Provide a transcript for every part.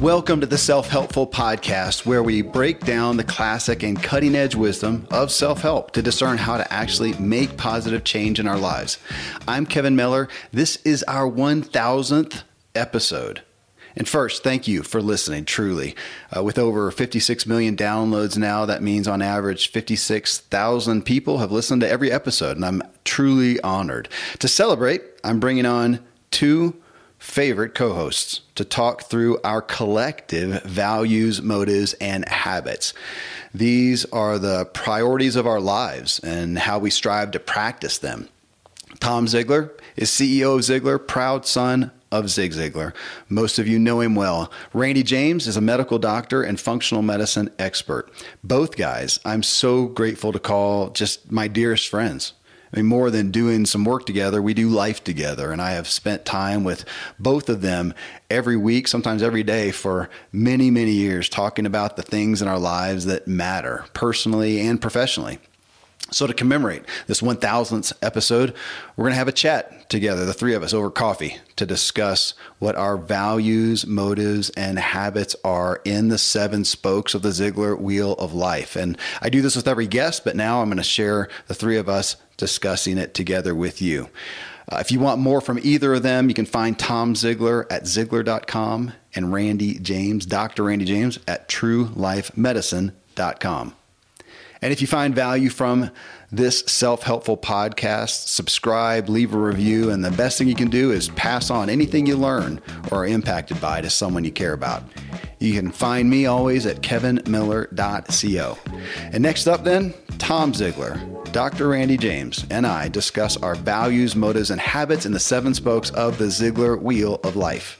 Welcome to the Self Helpful Podcast, where we break down the classic and cutting edge wisdom of self help to discern how to actually make positive change in our lives. I'm Kevin Miller. This is our 1000th episode. And first, thank you for listening, truly. Uh, with over 56 million downloads now, that means on average 56,000 people have listened to every episode, and I'm truly honored. To celebrate, I'm bringing on two favorite co hosts to talk through our collective values, motives, and habits. These are the priorities of our lives and how we strive to practice them. Tom Ziglar is CEO of Ziglar, proud son of Zig Ziglar. Most of you know him well. Randy James is a medical doctor and functional medicine expert. Both guys, I'm so grateful to call just my dearest friends. I mean, more than doing some work together, we do life together. And I have spent time with both of them every week, sometimes every day, for many, many years, talking about the things in our lives that matter personally and professionally. So, to commemorate this 1000th episode, we're going to have a chat together, the three of us, over coffee to discuss what our values, motives, and habits are in the seven spokes of the Ziglar Wheel of Life. And I do this with every guest, but now I'm going to share the three of us discussing it together with you. Uh, if you want more from either of them, you can find Tom Ziglar at Ziglar.com and Randy James, Dr. Randy James, at TrueLifeMedicine.com. And if you find value from this self helpful podcast, subscribe, leave a review, and the best thing you can do is pass on anything you learn or are impacted by to someone you care about. You can find me always at kevinmiller.co. And next up, then, Tom Ziglar, Dr. Randy James, and I discuss our values, motives, and habits in the seven spokes of the Ziglar Wheel of Life.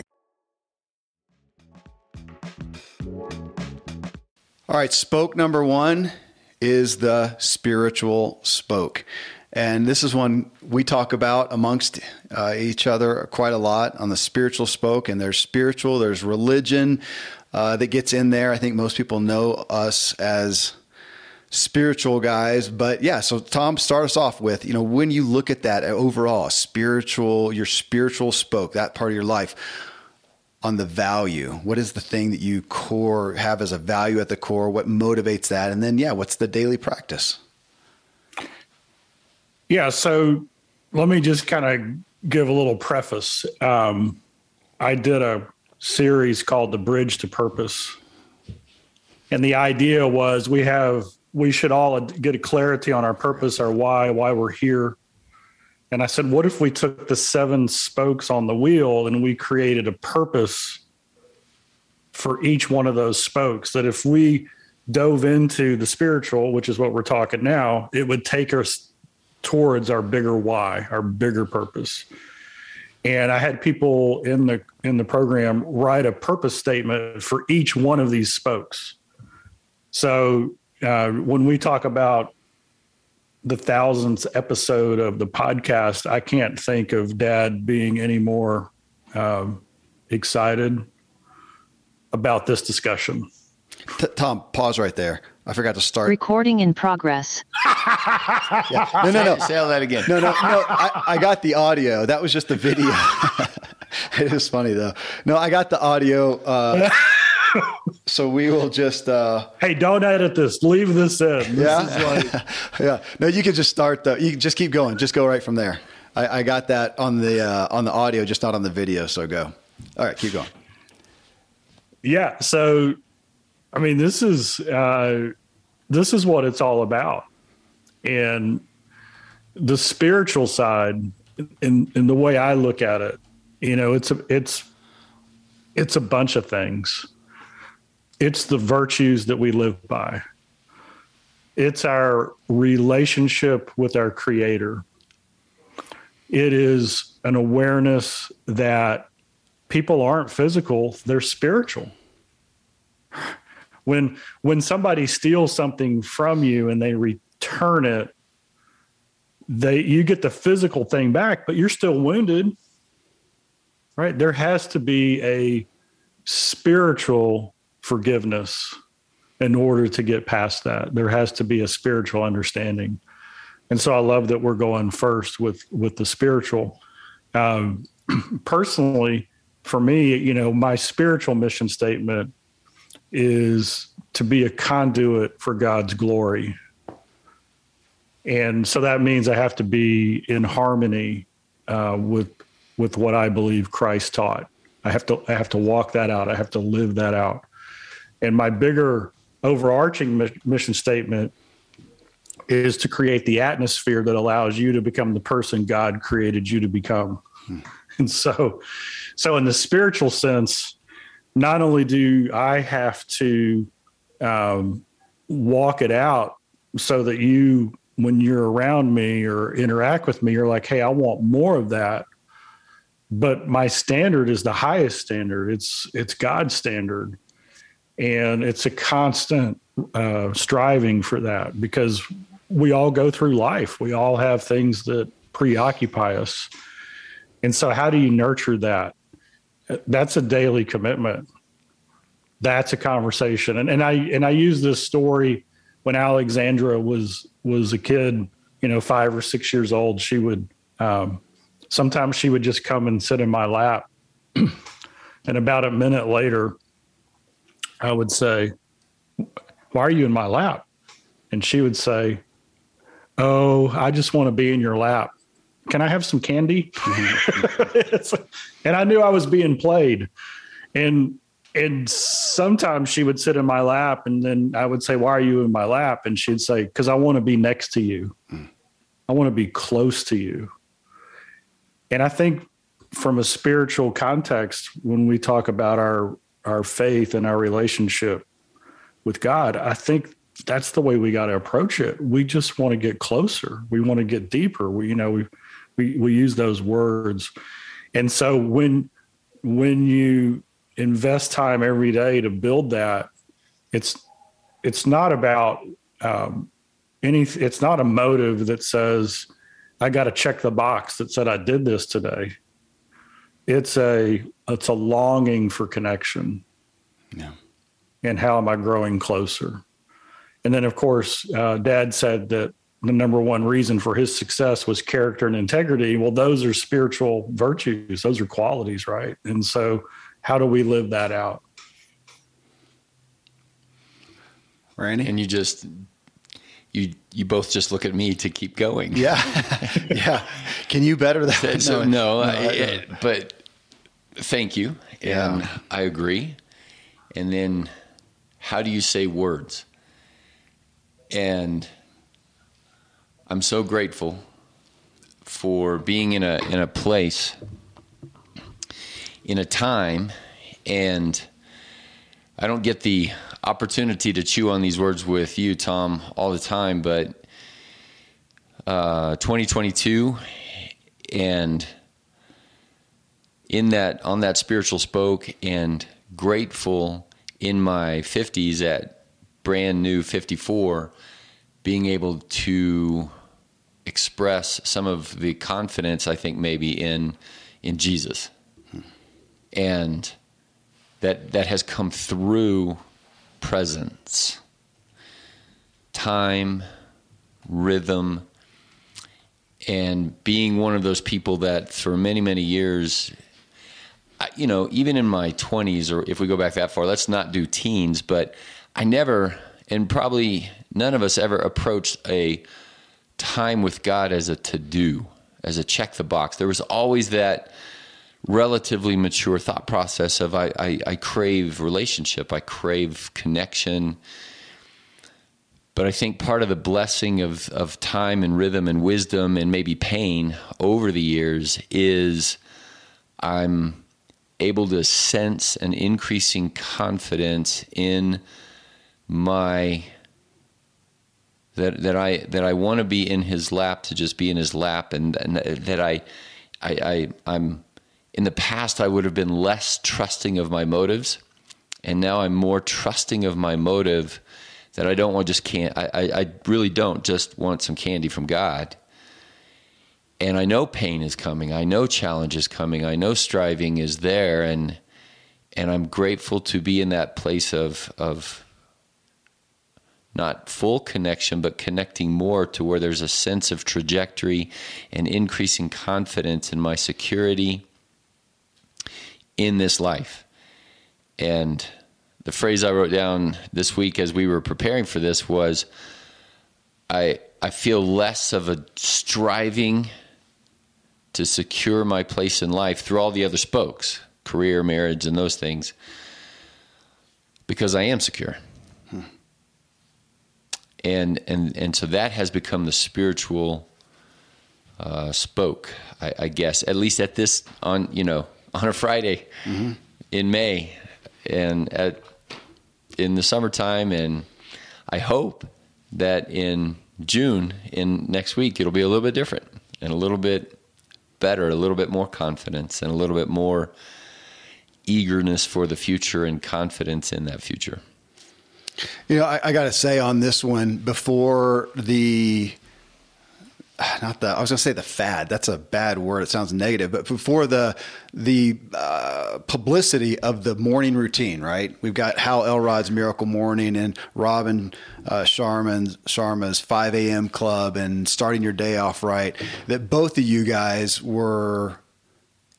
All right, spoke number one is the spiritual spoke. And this is one we talk about amongst uh, each other quite a lot on the spiritual spoke. And there's spiritual, there's religion uh, that gets in there. I think most people know us as spiritual guys. But yeah, so Tom, start us off with, you know, when you look at that overall, spiritual, your spiritual spoke, that part of your life, on the value. What is the thing that you core have as a value at the core? What motivates that? And then, yeah, what's the daily practice? Yeah. So let me just kind of give a little preface. Um, I did a series called The Bridge to Purpose. And the idea was we have, we should all get a clarity on our purpose, our why, why we're here, and I said, what if we took the seven spokes on the wheel and we created a purpose for each one of those spokes? That if we dove into the spiritual, which is what we're talking now, it would take us towards our bigger why, our bigger purpose. And I had people in the in the program write a purpose statement for each one of these spokes. So uh, when we talk about the thousandth episode of the podcast, I can't think of Dad being any more um, excited about this discussion. T- Tom, pause right there. I forgot to start. Recording in progress. yeah. No, no, no. Say all that again. No, no, no. I, I got the audio. That was just the video. it is funny though. No, I got the audio. Uh, so we will just. Uh, hey, don't edit this. Leave this in. This yeah. Like... yeah. No, you can just start. The, you can just keep going. Just go right from there. I, I got that on the uh, on the audio, just not on the video. So go. All right, keep going. Yeah. So, I mean, this is uh, this is what it's all about, and the spiritual side, in in the way I look at it, you know, it's a it's it's a bunch of things. It's the virtues that we live by. It's our relationship with our creator. It is an awareness that people aren't physical, they're spiritual. When when somebody steals something from you and they return it, they you get the physical thing back, but you're still wounded. Right? There has to be a spiritual forgiveness in order to get past that. There has to be a spiritual understanding. And so I love that we're going first with with the spiritual. Um, personally, for me, you know, my spiritual mission statement is to be a conduit for God's glory. And so that means I have to be in harmony uh, with with what I believe Christ taught. I have to I have to walk that out. I have to live that out. And my bigger overarching mission statement is to create the atmosphere that allows you to become the person God created you to become. Hmm. And so so in the spiritual sense, not only do I have to um, walk it out so that you when you're around me or interact with me, you're like, hey, I want more of that but my standard is the highest standard it's it's god's standard and it's a constant uh, striving for that because we all go through life. We all have things that preoccupy us. And so how do you nurture that? That's a daily commitment. That's a conversation. And, and i and i use this story when alexandra was was a kid you know five or six years old she would um, sometimes she would just come and sit in my lap. and about a minute later, I would say, Why are you in my lap? And she would say, Oh, I just want to be in your lap. Can I have some candy? and I knew I was being played. And and sometimes she would sit in my lap and then I would say, Why are you in my lap? And she'd say, Because I want to be next to you. I want to be close to you. And I think from a spiritual context, when we talk about our our faith and our relationship with God, I think that's the way we got to approach it. We just want to get closer. We want to get deeper. We, you know, we we we use those words. And so when when you invest time every day to build that, it's it's not about um, any. It's not a motive that says I got to check the box that said I did this today. It's a it's a longing for connection. Yeah. And how am I growing closer? And then, of course, uh, Dad said that the number one reason for his success was character and integrity. Well, those are spiritual virtues; those are qualities, right? And so, how do we live that out? Randy, and you just you you both just look at me to keep going. Yeah, yeah. Can you better that? So, no, no, I, I, but thank you, and yeah. I agree. And then, how do you say words? And I'm so grateful for being in a in a place, in a time, and I don't get the opportunity to chew on these words with you, Tom, all the time, but uh, 2022 and in that on that spiritual spoke and grateful in my 50s at brand new 54, being able to express some of the confidence I think maybe in in Jesus, and that that has come through presence, time, rhythm, and being one of those people that for many many years you know even in my 20s or if we go back that far let's not do teens but i never and probably none of us ever approached a time with god as a to do as a check the box. There was always that relatively mature thought process of I, I, I crave relationship i crave connection. But I think part of the blessing of, of time and rhythm and wisdom and maybe pain over the years is I'm able to sense an increasing confidence in my that that I that I want to be in his lap to just be in his lap and, and that I, I I I'm in the past I would have been less trusting of my motives and now I'm more trusting of my motive that I don't want just can't I, I really don't just want some candy from God. And I know pain is coming. I know challenge is coming. I know striving is there and and I'm grateful to be in that place of of not full connection, but connecting more to where there's a sense of trajectory and increasing confidence in my security in this life. And the phrase I wrote down this week as we were preparing for this was I I feel less of a striving to secure my place in life through all the other spokes, career, marriage, and those things, because I am secure. Hmm. And and and so that has become the spiritual uh, spoke, I, I, guess, at least at this on you know on a Friday mm-hmm. in May, and at in the summertime, and I hope that in June, in next week, it'll be a little bit different and a little bit better, a little bit more confidence, and a little bit more eagerness for the future and confidence in that future. You know, I, I got to say on this one, before the not the I was going to say the fad. That's a bad word. It sounds negative. But before the the uh, publicity of the morning routine, right? We've got Hal Elrod's Miracle Morning and Robin uh, Sharma's 5 a.m. Club and starting your day off right. That both of you guys were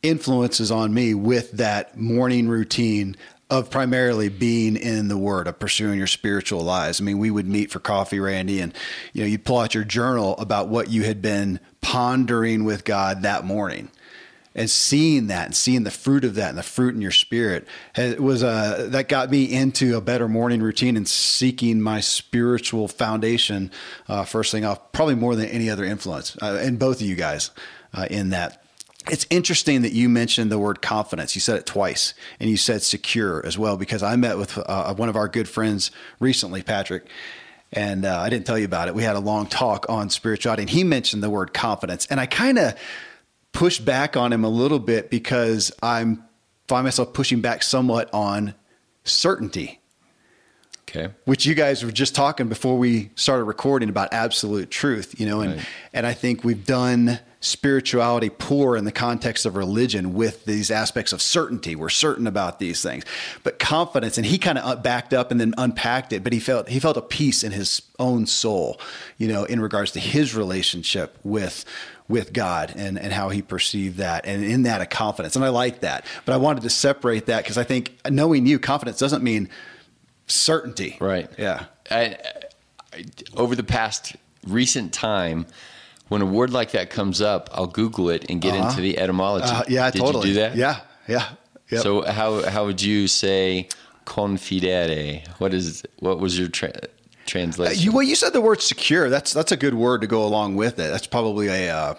influences on me with that morning routine of primarily being in the Word, of pursuing your spiritual lives. I mean, we would meet for coffee, Randy, and you know, you'd pull out your journal about what you had been pondering with God that morning. And seeing that and seeing the fruit of that and the fruit in your spirit was uh, that got me into a better morning routine and seeking my spiritual foundation uh, first thing off, probably more than any other influence. Uh, and both of you guys uh, in that it's interesting that you mentioned the word confidence. You said it twice, and you said secure as well, because I met with uh, one of our good friends recently, Patrick, and uh, I didn't tell you about it. We had a long talk on spirituality, and he mentioned the word confidence, and I kind of pushed back on him a little bit because I'm find myself pushing back somewhat on certainty. Okay. Which you guys were just talking before we started recording about absolute truth, you know, and right. and I think we've done spirituality poor in the context of religion with these aspects of certainty. We're certain about these things, but confidence. And he kind of backed up and then unpacked it. But he felt he felt a peace in his own soul, you know, in regards to his relationship with with God and, and how he perceived that and in that a confidence. And I like that. But I wanted to separate that because I think knowing you, confidence doesn't mean certainty. Right. Yeah. I, I, over the past recent time, when a word like that comes up, I'll Google it and get uh-huh. into the etymology. Uh, yeah, Did totally. you do that? Yeah, yeah. Yep. So how how would you say confidere? What is what was your tra- translation? Uh, you, well, you said the word secure. That's that's a good word to go along with it. That's probably a, uh,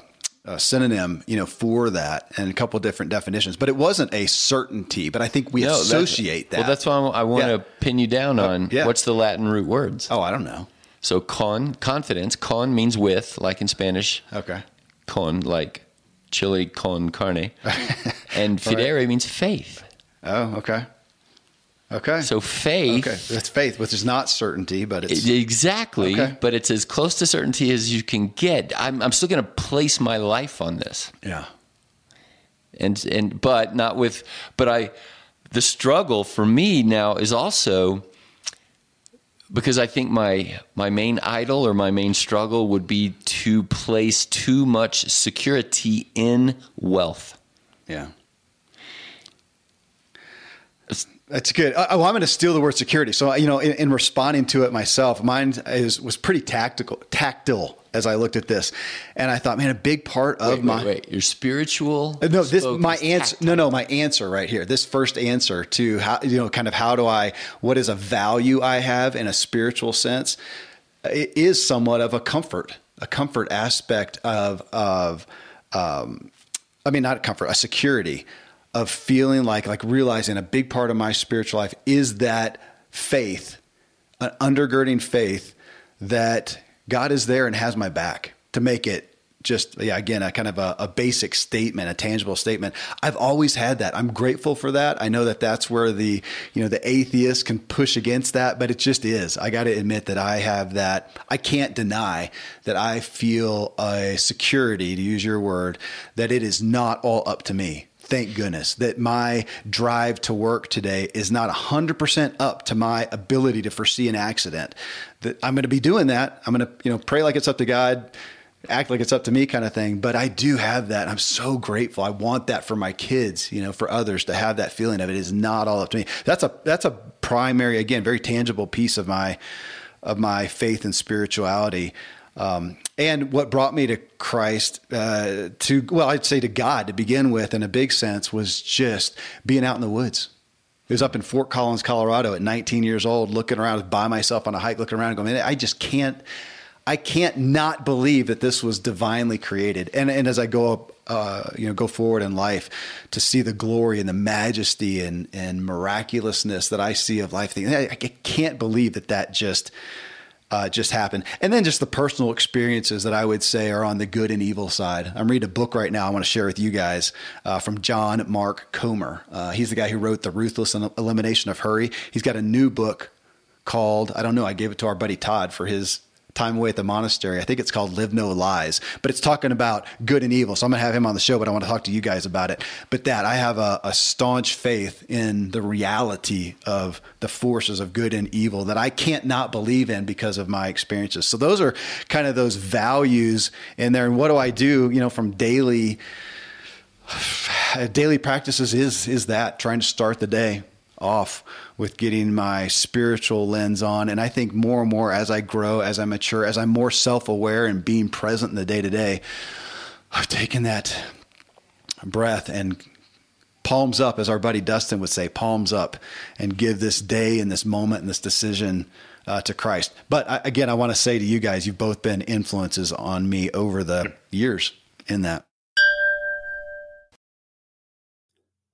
a synonym, you know, for that, and a couple different definitions. But it wasn't a certainty. But I think we no, associate that. Well, that's why I want yeah. to pin you down uh, on. Yeah. What's the Latin root words? Oh, I don't know. So con confidence. Con means with, like in Spanish. Okay. Con like chili con carne, and fidere right. means faith. Oh, okay. Okay. So faith. Okay. That's faith, which is not certainty, but it's. Exactly. Okay. But it's as close to certainty as you can get. I'm, I'm still going to place my life on this. Yeah. And, and, but not with, but I, the struggle for me now is also because I think my my main idol or my main struggle would be to place too much security in wealth. Yeah. That's good. Uh, oh, I'm going to steal the word security. So, you know, in, in, responding to it myself, mine is was pretty tactical, tactile as I looked at this, and I thought, man, a big part of wait, my wait, wait, your spiritual. Uh, no, this my answer. No, no, my answer right here. This first answer to how you know, kind of how do I, what is a value I have in a spiritual sense, it is somewhat of a comfort, a comfort aspect of of, um, I mean, not a comfort, a security of feeling like like realizing a big part of my spiritual life is that faith, an undergirding faith that God is there and has my back to make it just yeah again a kind of a, a, basic statement a tangible statement. I've always had that. I'm grateful for that. I know that that's where the you know the atheist can push against that but it just is. I got to admit that i have that. I can't deny that i feel a security to use your word that it is not all up to me. Thank goodness that my drive to work today is not 100% up to my ability to foresee an accident that i'm going to be doing that. I'm going to you know pray like it's up to god act like it's up to me kind of thing. But i do have that. I'm so grateful. I want that for my kids you know for others to have that feeling of it is not all up to me. That's a that's a primary again very tangible piece of my of my faith and spirituality. Um, and what brought me to Christ, uh, to well, I'd say to God to begin with, in a big sense, was just being out in the woods. It was up in Fort Collins, Colorado, at 19 years old, looking around by myself on a hike, looking around, and going, I just can't, I can't not believe that this was divinely created. And and as I go up, uh, you know, go forward in life, to see the glory and the majesty and and miraculousness that I see of life, I can't believe that that just uh, just happened. And then just the personal experiences that I would say are on the good and evil side. I'm reading a book right now I want to share with you guys uh, from John Mark Comer. Uh, he's the guy who wrote The Ruthless Elimination of Hurry. He's got a new book called, I don't know, I gave it to our buddy Todd for his time away at the monastery. I think it's called Live No Lies, but it's talking about good and evil. So I'm going to have him on the show, but I want to talk to you guys about it. But that I have a, a, staunch faith in the reality of the forces of good and evil that I can't not believe in because of my experiences. So those are kind of those values in there. And what do I do, you know, from daily, daily practices is, is that trying to start the day off with getting my spiritual lens on. And I think more and more as I grow, as I mature, as I'm more self aware and being present in the day to day, I've taken that breath and palms up, as our buddy Dustin would say, palms up, and give this day and this moment and this decision uh, to Christ. But I, again, I want to say to you guys, you've both been influences on me over the years in that.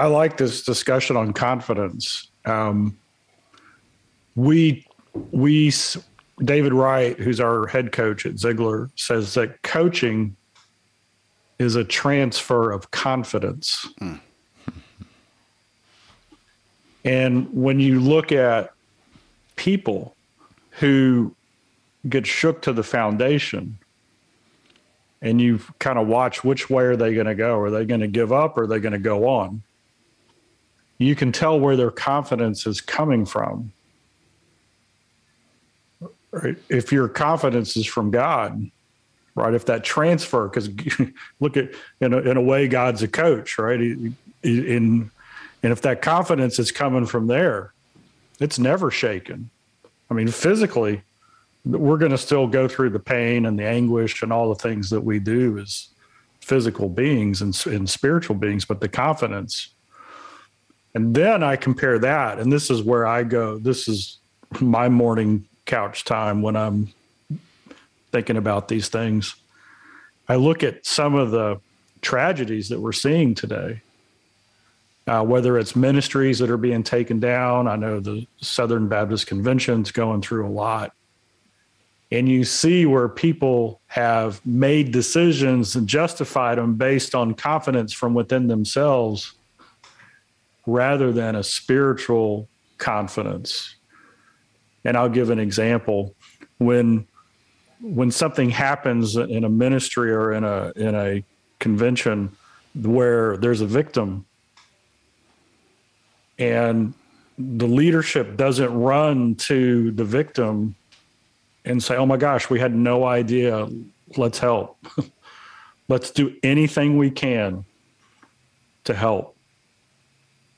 I like this discussion on confidence. Um, we we David Wright, who's our head coach at Ziglar, says that coaching is a transfer of confidence. Mm. And when you look at people who get shook to the foundation, and you kind of watch which way are they going to go? Are they going to give up or are they going to go on? You can tell where their confidence is coming from. Right? If your confidence is from God, right? If that transfer, because look at in a, in a way, God's a coach, right? In and if that confidence is coming from there, it's never shaken. I mean, physically, we're going to still go through the pain and the anguish and all the things that we do as physical beings and, and spiritual beings, but the confidence and then I compare that, and this is where I go. This is my morning couch time when I'm thinking about these things. I look at some of the tragedies that we're seeing today, uh, whether it's ministries that are being taken down. I know the Southern Baptist Convention's going through a lot. And you see where people have made decisions and justified them based on confidence from within themselves rather than a spiritual confidence. And I'll give an example. When when something happens in a ministry or in a in a convention where there's a victim and the leadership doesn't run to the victim and say, "Oh my gosh, we had no idea. Let's help. Let's do anything we can to help."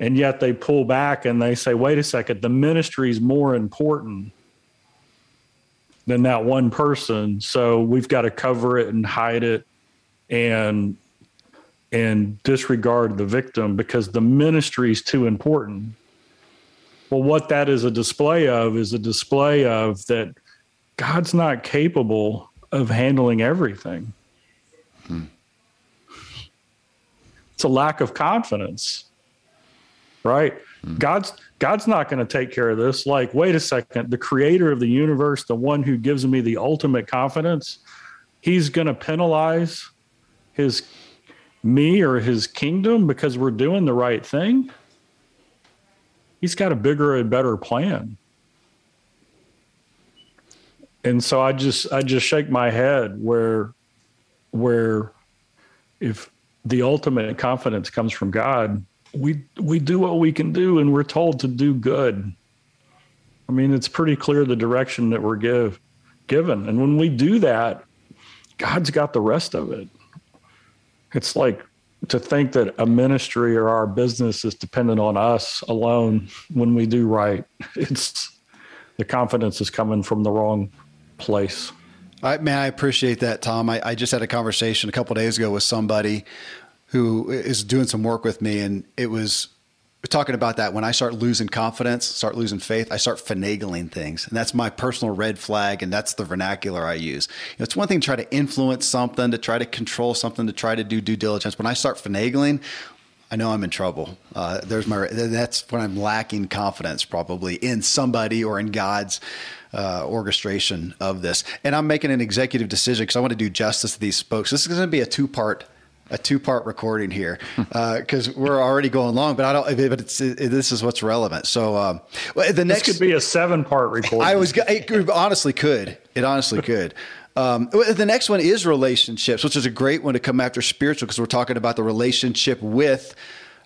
And yet they pull back and they say wait a second the ministry is more important than that one person so we've got to cover it and hide it and and disregard the victim because the ministry is too important well what that is a display of is a display of that god's not capable of handling everything hmm. It's a lack of confidence. Right? Mm. God's God's not going to take care of this. Like, wait a second, the creator of the universe, the one who gives me the ultimate confidence, he's going to penalize his me or his kingdom because we're doing the right thing. He's got a bigger and better plan. And so I just I just shake my head where where if the ultimate confidence comes from God, we we do what we can do and we're told to do good. I mean, it's pretty clear the direction that we're give given. And when we do that, God's got the rest of it. It's like to think that a ministry or our business is dependent on us alone when we do right. It's the confidence is coming from the wrong place. I, man, I appreciate that, Tom. I, I just had a conversation a couple days ago with somebody who is doing some work with me, and it was talking about that. When I start losing confidence, start losing faith, I start finagling things, and that's my personal red flag, and that's the vernacular I use. You know, it's one thing to try to influence something, to try to control something, to try to do due diligence. When I start finagling, I know I'm in trouble. Uh, there's my. That's when I'm lacking confidence, probably in somebody or in God's uh, orchestration of this. And I'm making an executive decision because I want to do justice to these folks. This is going to be a two part a two part recording here because uh, we're already going long. But I don't. But it's it, this is what's relevant. So um, the next this could be a seven part recording. I was. It honestly could. It honestly could. Um, the next one is relationships, which is a great one to come after spiritual because we're talking about the relationship with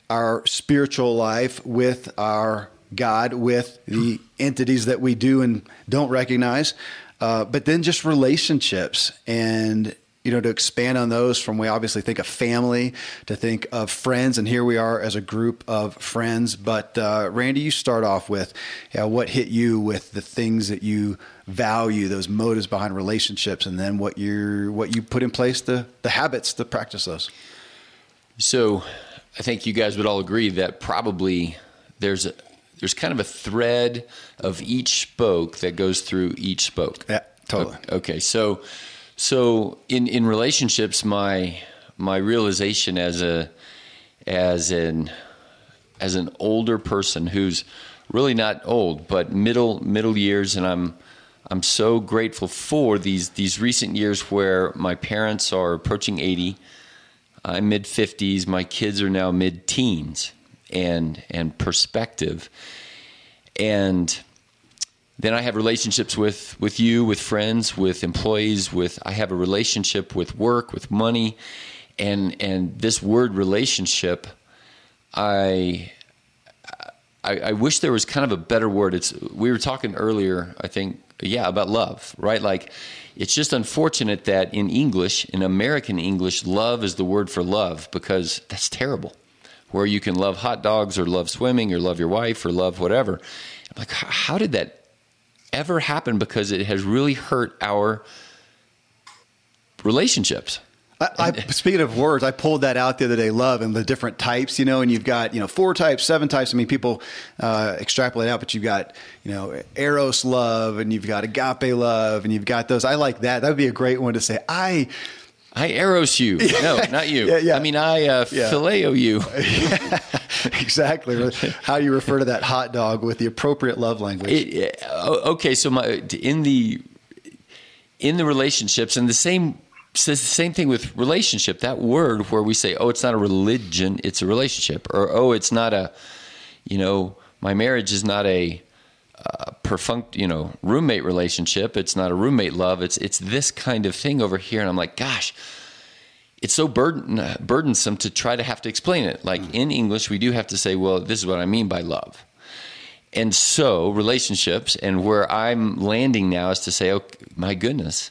our spiritual life, with our God, with the entities that we do and don't recognize. Uh, but then just relationships and you know, to expand on those from we obviously think of family to think of friends, and here we are as a group of friends. But uh, Randy, you start off with yeah, what hit you with the things that you value, those motives behind relationships, and then what you what you put in place the the habits to practice those. So, I think you guys would all agree that probably there's a there's kind of a thread of each spoke that goes through each spoke. Yeah, totally. Okay, so so in in relationships, my my realization as a as an as an older person who's really not old, but middle middle years, and I'm I'm so grateful for these these recent years where my parents are approaching 80. I'm mid 50s. My kids are now mid teens, and and perspective, and then I have relationships with with you, with friends, with employees, with I have a relationship with work, with money, and and this word relationship, I. I, I wish there was kind of a better word. It's we were talking earlier, I think, yeah, about love, right? Like, it's just unfortunate that in English, in American English, love is the word for love because that's terrible. Where you can love hot dogs or love swimming or love your wife or love whatever. I'm like, how did that ever happen because it has really hurt our relationships. I, I, speaking of words, I pulled that out the other day. Love and the different types, you know, and you've got you know four types, seven types. I mean, people uh, extrapolate out, but you've got you know eros love, and you've got agape love, and you've got those. I like that. That would be a great one to say. I I eros you. No, not you. yeah, yeah. I mean, I uh, yeah. phileo you. exactly. How you refer to that hot dog with the appropriate love language. It, okay, so my in the in the relationships and the same says the same thing with relationship. That word where we say, "Oh, it's not a religion; it's a relationship," or "Oh, it's not a," you know, my marriage is not a uh, perfunct, you know, roommate relationship. It's not a roommate love. It's it's this kind of thing over here, and I'm like, gosh, it's so burden, uh, burdensome to try to have to explain it. Like mm. in English, we do have to say, well, this is what I mean by love. And so relationships, and where I'm landing now is to say, oh my goodness,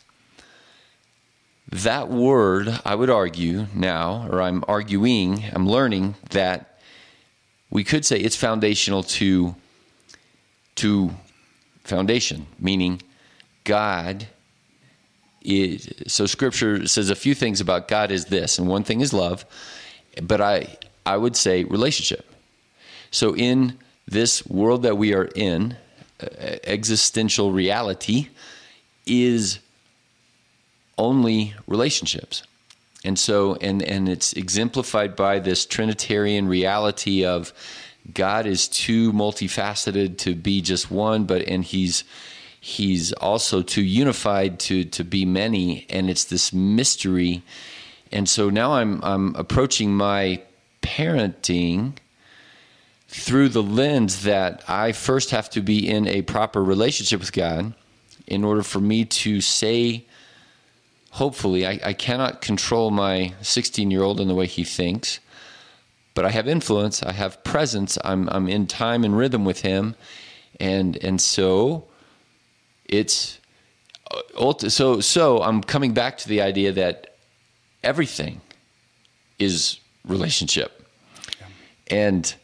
that word, I would argue now, or I'm arguing, I'm learning that we could say it's foundational to to foundation, meaning God is. So Scripture says a few things about God is this, and one thing is love, but I I would say relationship. So in this world that we are in, uh, existential reality is only relationships. And so, and and it's exemplified by this Trinitarian reality of God is too multifaceted to be just one, but and he's he's also too unified to to be many, and it's this mystery. And so now I'm I'm approaching my parenting through the lens that I first have to be in a proper relationship with God in order for me to say, hopefully, I, I cannot control my 16 year old in the way he thinks, but I have influence, I have presence, I'm, I'm in time and rhythm with him. And, and so it's uh, so, so I'm coming back to the idea that everything is relationship. Yeah. And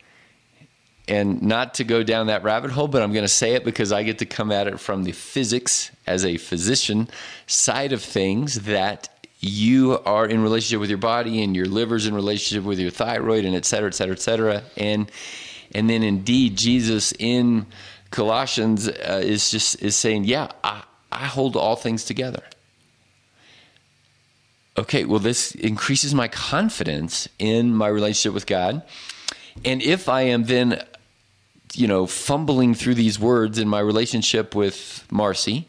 and not to go down that rabbit hole, but I'm going to say it because I get to come at it from the physics as a physician side of things that you are in relationship with your body and your liver's in relationship with your thyroid and et cetera, et cetera, et cetera. And, and then indeed Jesus in Colossians uh, is just, is saying, yeah, I, I hold all things together. Okay, well, this increases my confidence in my relationship with God. And if I am then you know, fumbling through these words in my relationship with Marcy,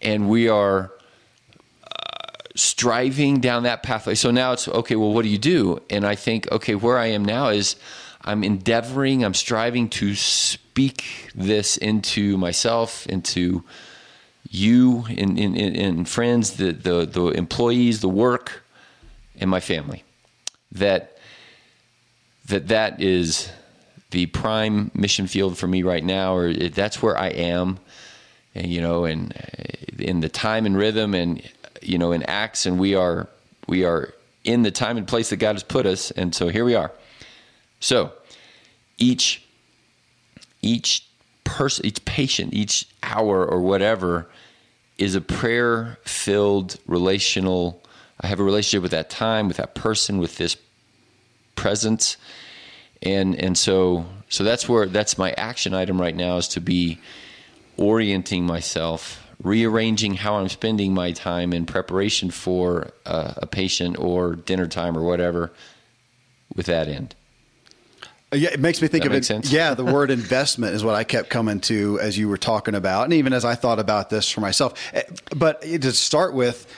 and we are striving down that pathway. So now it's okay, well, what do you do? And I think, okay, where I am now is I'm endeavoring, I'm striving to speak this into myself, into you and, friends, the, the, the employees, the work, and my family. That that that is the prime mission field for me right now, or that's where I am, and, you know, and uh, in the time and rhythm, and you know, in acts, and we are we are in the time and place that God has put us, and so here we are. So each each person, each patient, each hour or whatever is a prayer filled relational. I have a relationship with that time, with that person, with this presence and and so so that's where that's my action item right now is to be orienting myself rearranging how i'm spending my time in preparation for uh, a patient or dinner time or whatever with that end uh, yeah, it makes me think of it. Sense? Yeah, the word investment is what I kept coming to as you were talking about, and even as I thought about this for myself. Eh, but to start with,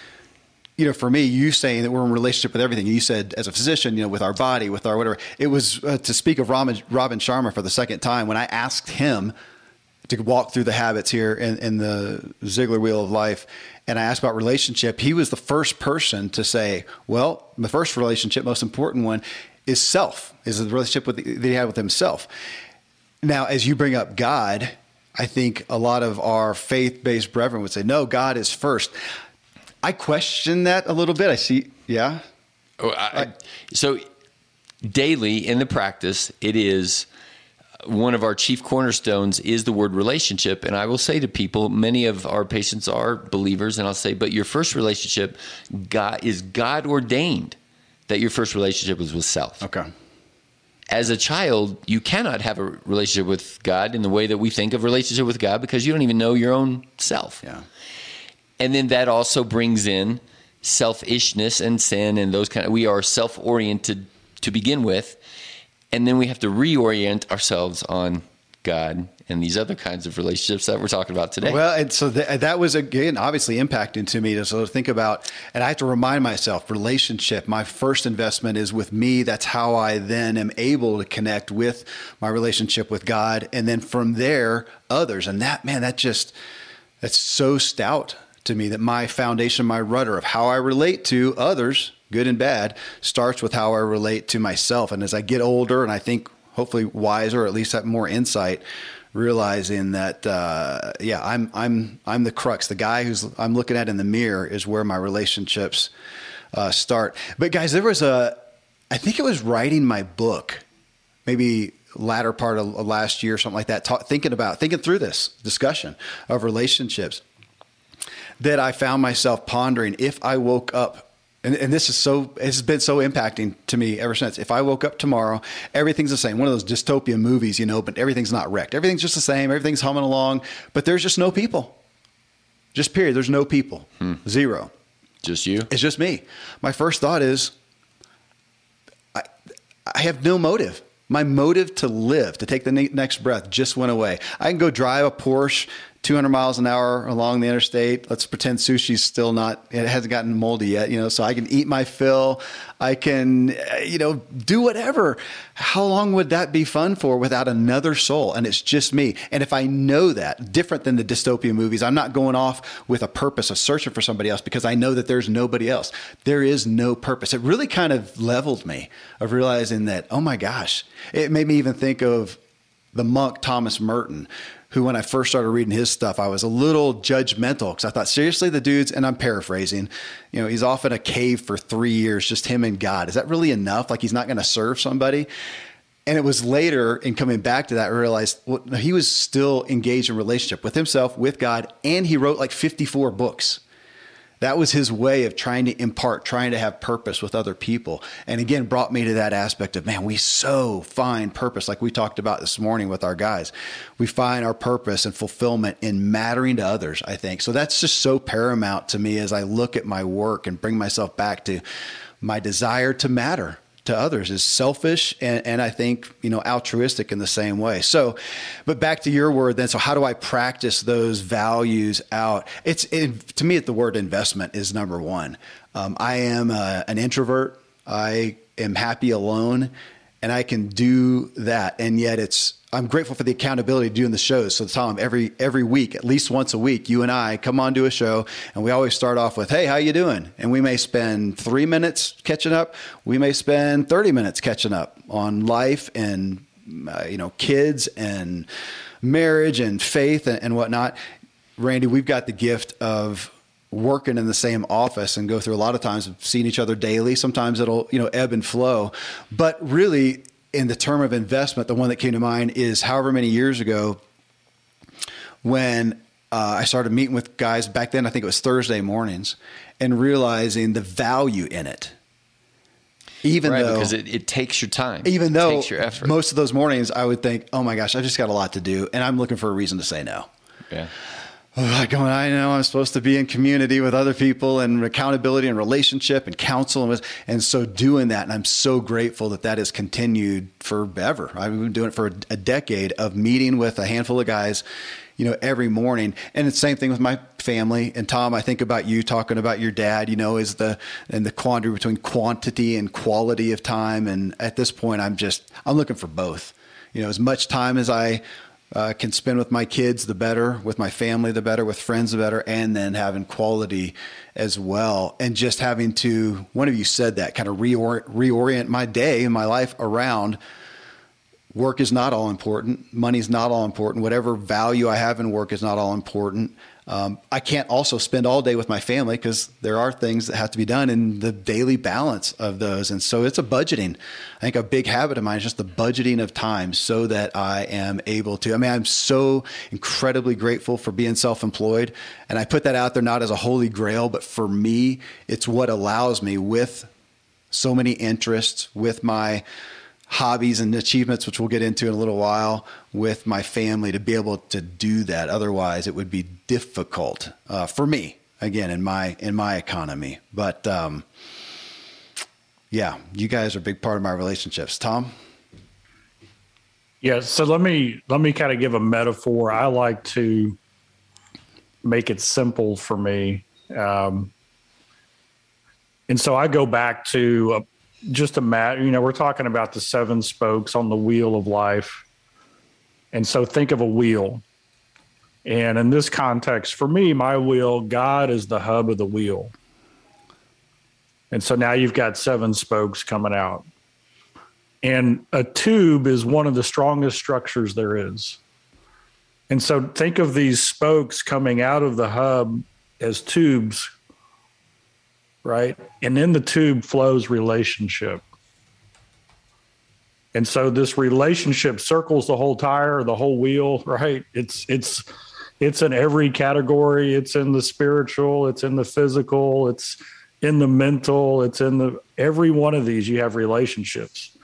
you know, for me, you saying that we're in relationship with everything. You said as a physician, you know, with our body, with our whatever. It was uh, to speak of Robin, Robin Sharma for the second time when I asked him to walk through the habits here in, in the Ziglar Wheel of Life, and I asked about relationship. He was the first person to say, "Well, the first relationship, most important one, is self. Is the relationship with, that he had with himself." Now, as you bring up God, I think a lot of our faith-based brethren would say, "No, God is first. I question that a little bit. I see, yeah. Oh, I, I, so daily in the practice, it is one of our chief cornerstones is the word relationship. And I will say to people, many of our patients are believers, and I'll say, but your first relationship God, is God ordained that your first relationship was with self. Okay. As a child, you cannot have a relationship with God in the way that we think of relationship with God because you don't even know your own self. Yeah and then that also brings in selfishness and sin and those kind of we are self-oriented to begin with and then we have to reorient ourselves on God and these other kinds of relationships that we're talking about today. Well, and so th- that was again obviously impacting to me to sort of think about, and I have to remind myself, relationship. My first investment is with me. That's how I then am able to connect with my relationship with God, and then from there, others. And that man, that just that's so stout to me that my foundation, my rudder of how I relate to others, good and bad, starts with how I relate to myself. And as I get older and I think hopefully wiser, or at least have more insight, realizing that uh, yeah, I'm I'm I'm the crux. The guy who's I'm looking at in the mirror is where my relationships uh, start. But guys, there was a I think it was writing my book, maybe latter part of last year, or something like that. Talk, thinking about thinking through this discussion of relationships that I found myself pondering if I woke up and, and, this is so it's been so impacting to me ever since if i woke up tomorrow everything's the same one of those dystopian movies you know but everything's not wrecked everything's just the same everything's humming along but there's just no people just period there's no people hmm. zero Just you? It's just me. My first thought is I, I have no motive. My motive to live, to take the next breath, just went away. I can go drive a Porsche 200 miles an hour along the interstate. Let's pretend sushi's still not, it hasn't gotten moldy yet, you know, so I can eat my fill. I can, eh, you know, do whatever. How long would that be fun for without another soul? And it's just me. And if I know that, different than the dystopian movies, I'm not going off with a purpose of searching for somebody else because I know that there's nobody else. There is no purpose. It really kind of leveled me of realizing that, oh my gosh, it made me even think of the monk Thomas Merton, who, when I first started reading his stuff, I was a little judgmental because I thought, seriously, the dude's, and I'm paraphrasing, you know, he's off in a cave for three years, just him and God. Is that really enough? Like he's not going to serve somebody? And it was later in coming back to that, I realized well, he was still engaged in relationship with himself, with God, and he wrote like 54 books. That was his way of trying to impart, trying to have purpose with other people. And again, brought me to that aspect of, man, we so find purpose, like we talked about this morning with our guys. We find our purpose and fulfillment in mattering to others, I think. So that's just so paramount to me as I look at my work and bring myself back to my desire to matter to others is selfish and, and I think, you know, altruistic in the same way. So, but back to your word then. So how do I practice those values out? It's it, to me, the word investment is number one. Um, I am a, uh, an introvert. I am happy alone and I can do that. And yet it's I'm grateful for the accountability doing the shows. So Tom, every every week, at least once a week, you and I come on to a show, and we always start off with, "Hey, how you doing?" And we may spend three minutes catching up. We may spend thirty minutes catching up on life and uh, you know kids and marriage and faith and, and whatnot. Randy, we've got the gift of working in the same office and go through a lot of times of seeing each other daily. Sometimes it'll you know ebb and flow, but really in the term of investment, the one that came to mind is however many years ago when uh, I started meeting with guys back then, I think it was Thursday mornings, and realizing the value in it. Even right, though because it, it, takes your time, even though it takes your effort. Most of those mornings, I would think, "Oh my gosh, I just got a lot to do," and I'm looking for a reason to say no. Yeah like going, I know I'm supposed to be in community with other people and accountability and relationship and counsel. And, and so doing that, and I'm so grateful that that has continued forever. I've been doing it for a decade of meeting with a handful of guys, you know, every morning. And it's the same thing with my family. And Tom, I think about you talking about your dad, you know, is the, and the quandary between quantity and quality of time. And at this point, I'm just, I'm looking for both. You know, as much time as I uh, can spend with my kids, the better, with my family, the better, with friends, the better, and then having quality as well. And just having to, one of you said that, kind of reorient, reorient my day and my life around work is not all important. Money is not all important. Whatever value I have in work is not all important. Um, I can't also spend all day with my family because there are things that have to be done in the daily balance of those. And so it's a budgeting. I think a big habit of mine is just the budgeting of time so that I am able to. I mean, I'm so incredibly grateful for being self employed. And I put that out there not as a holy grail, but for me, it's what allows me with so many interests, with my hobbies and achievements, which we'll get into in a little while, with my family to be able to do that. Otherwise, it would be difficult uh, for me again in my in my economy. But um, yeah, you guys are a big part of my relationships. Tom. Yeah, so let me let me kind of give a metaphor. I like to make it simple for me. Um, and so I go back to just a matter, you know, we're talking about the seven spokes on the wheel of life. And so think of a wheel. And in this context, for me, my wheel, God is the hub of the wheel. And so now you've got seven spokes coming out. And a tube is one of the strongest structures there is. And so think of these spokes coming out of the hub as tubes right? And in the tube flows relationship. And so this relationship circles the whole tire, the whole wheel, right? It's it's it's in every category. It's in the spiritual, it's in the physical, it's in the mental, it's in the every one of these you have relationships.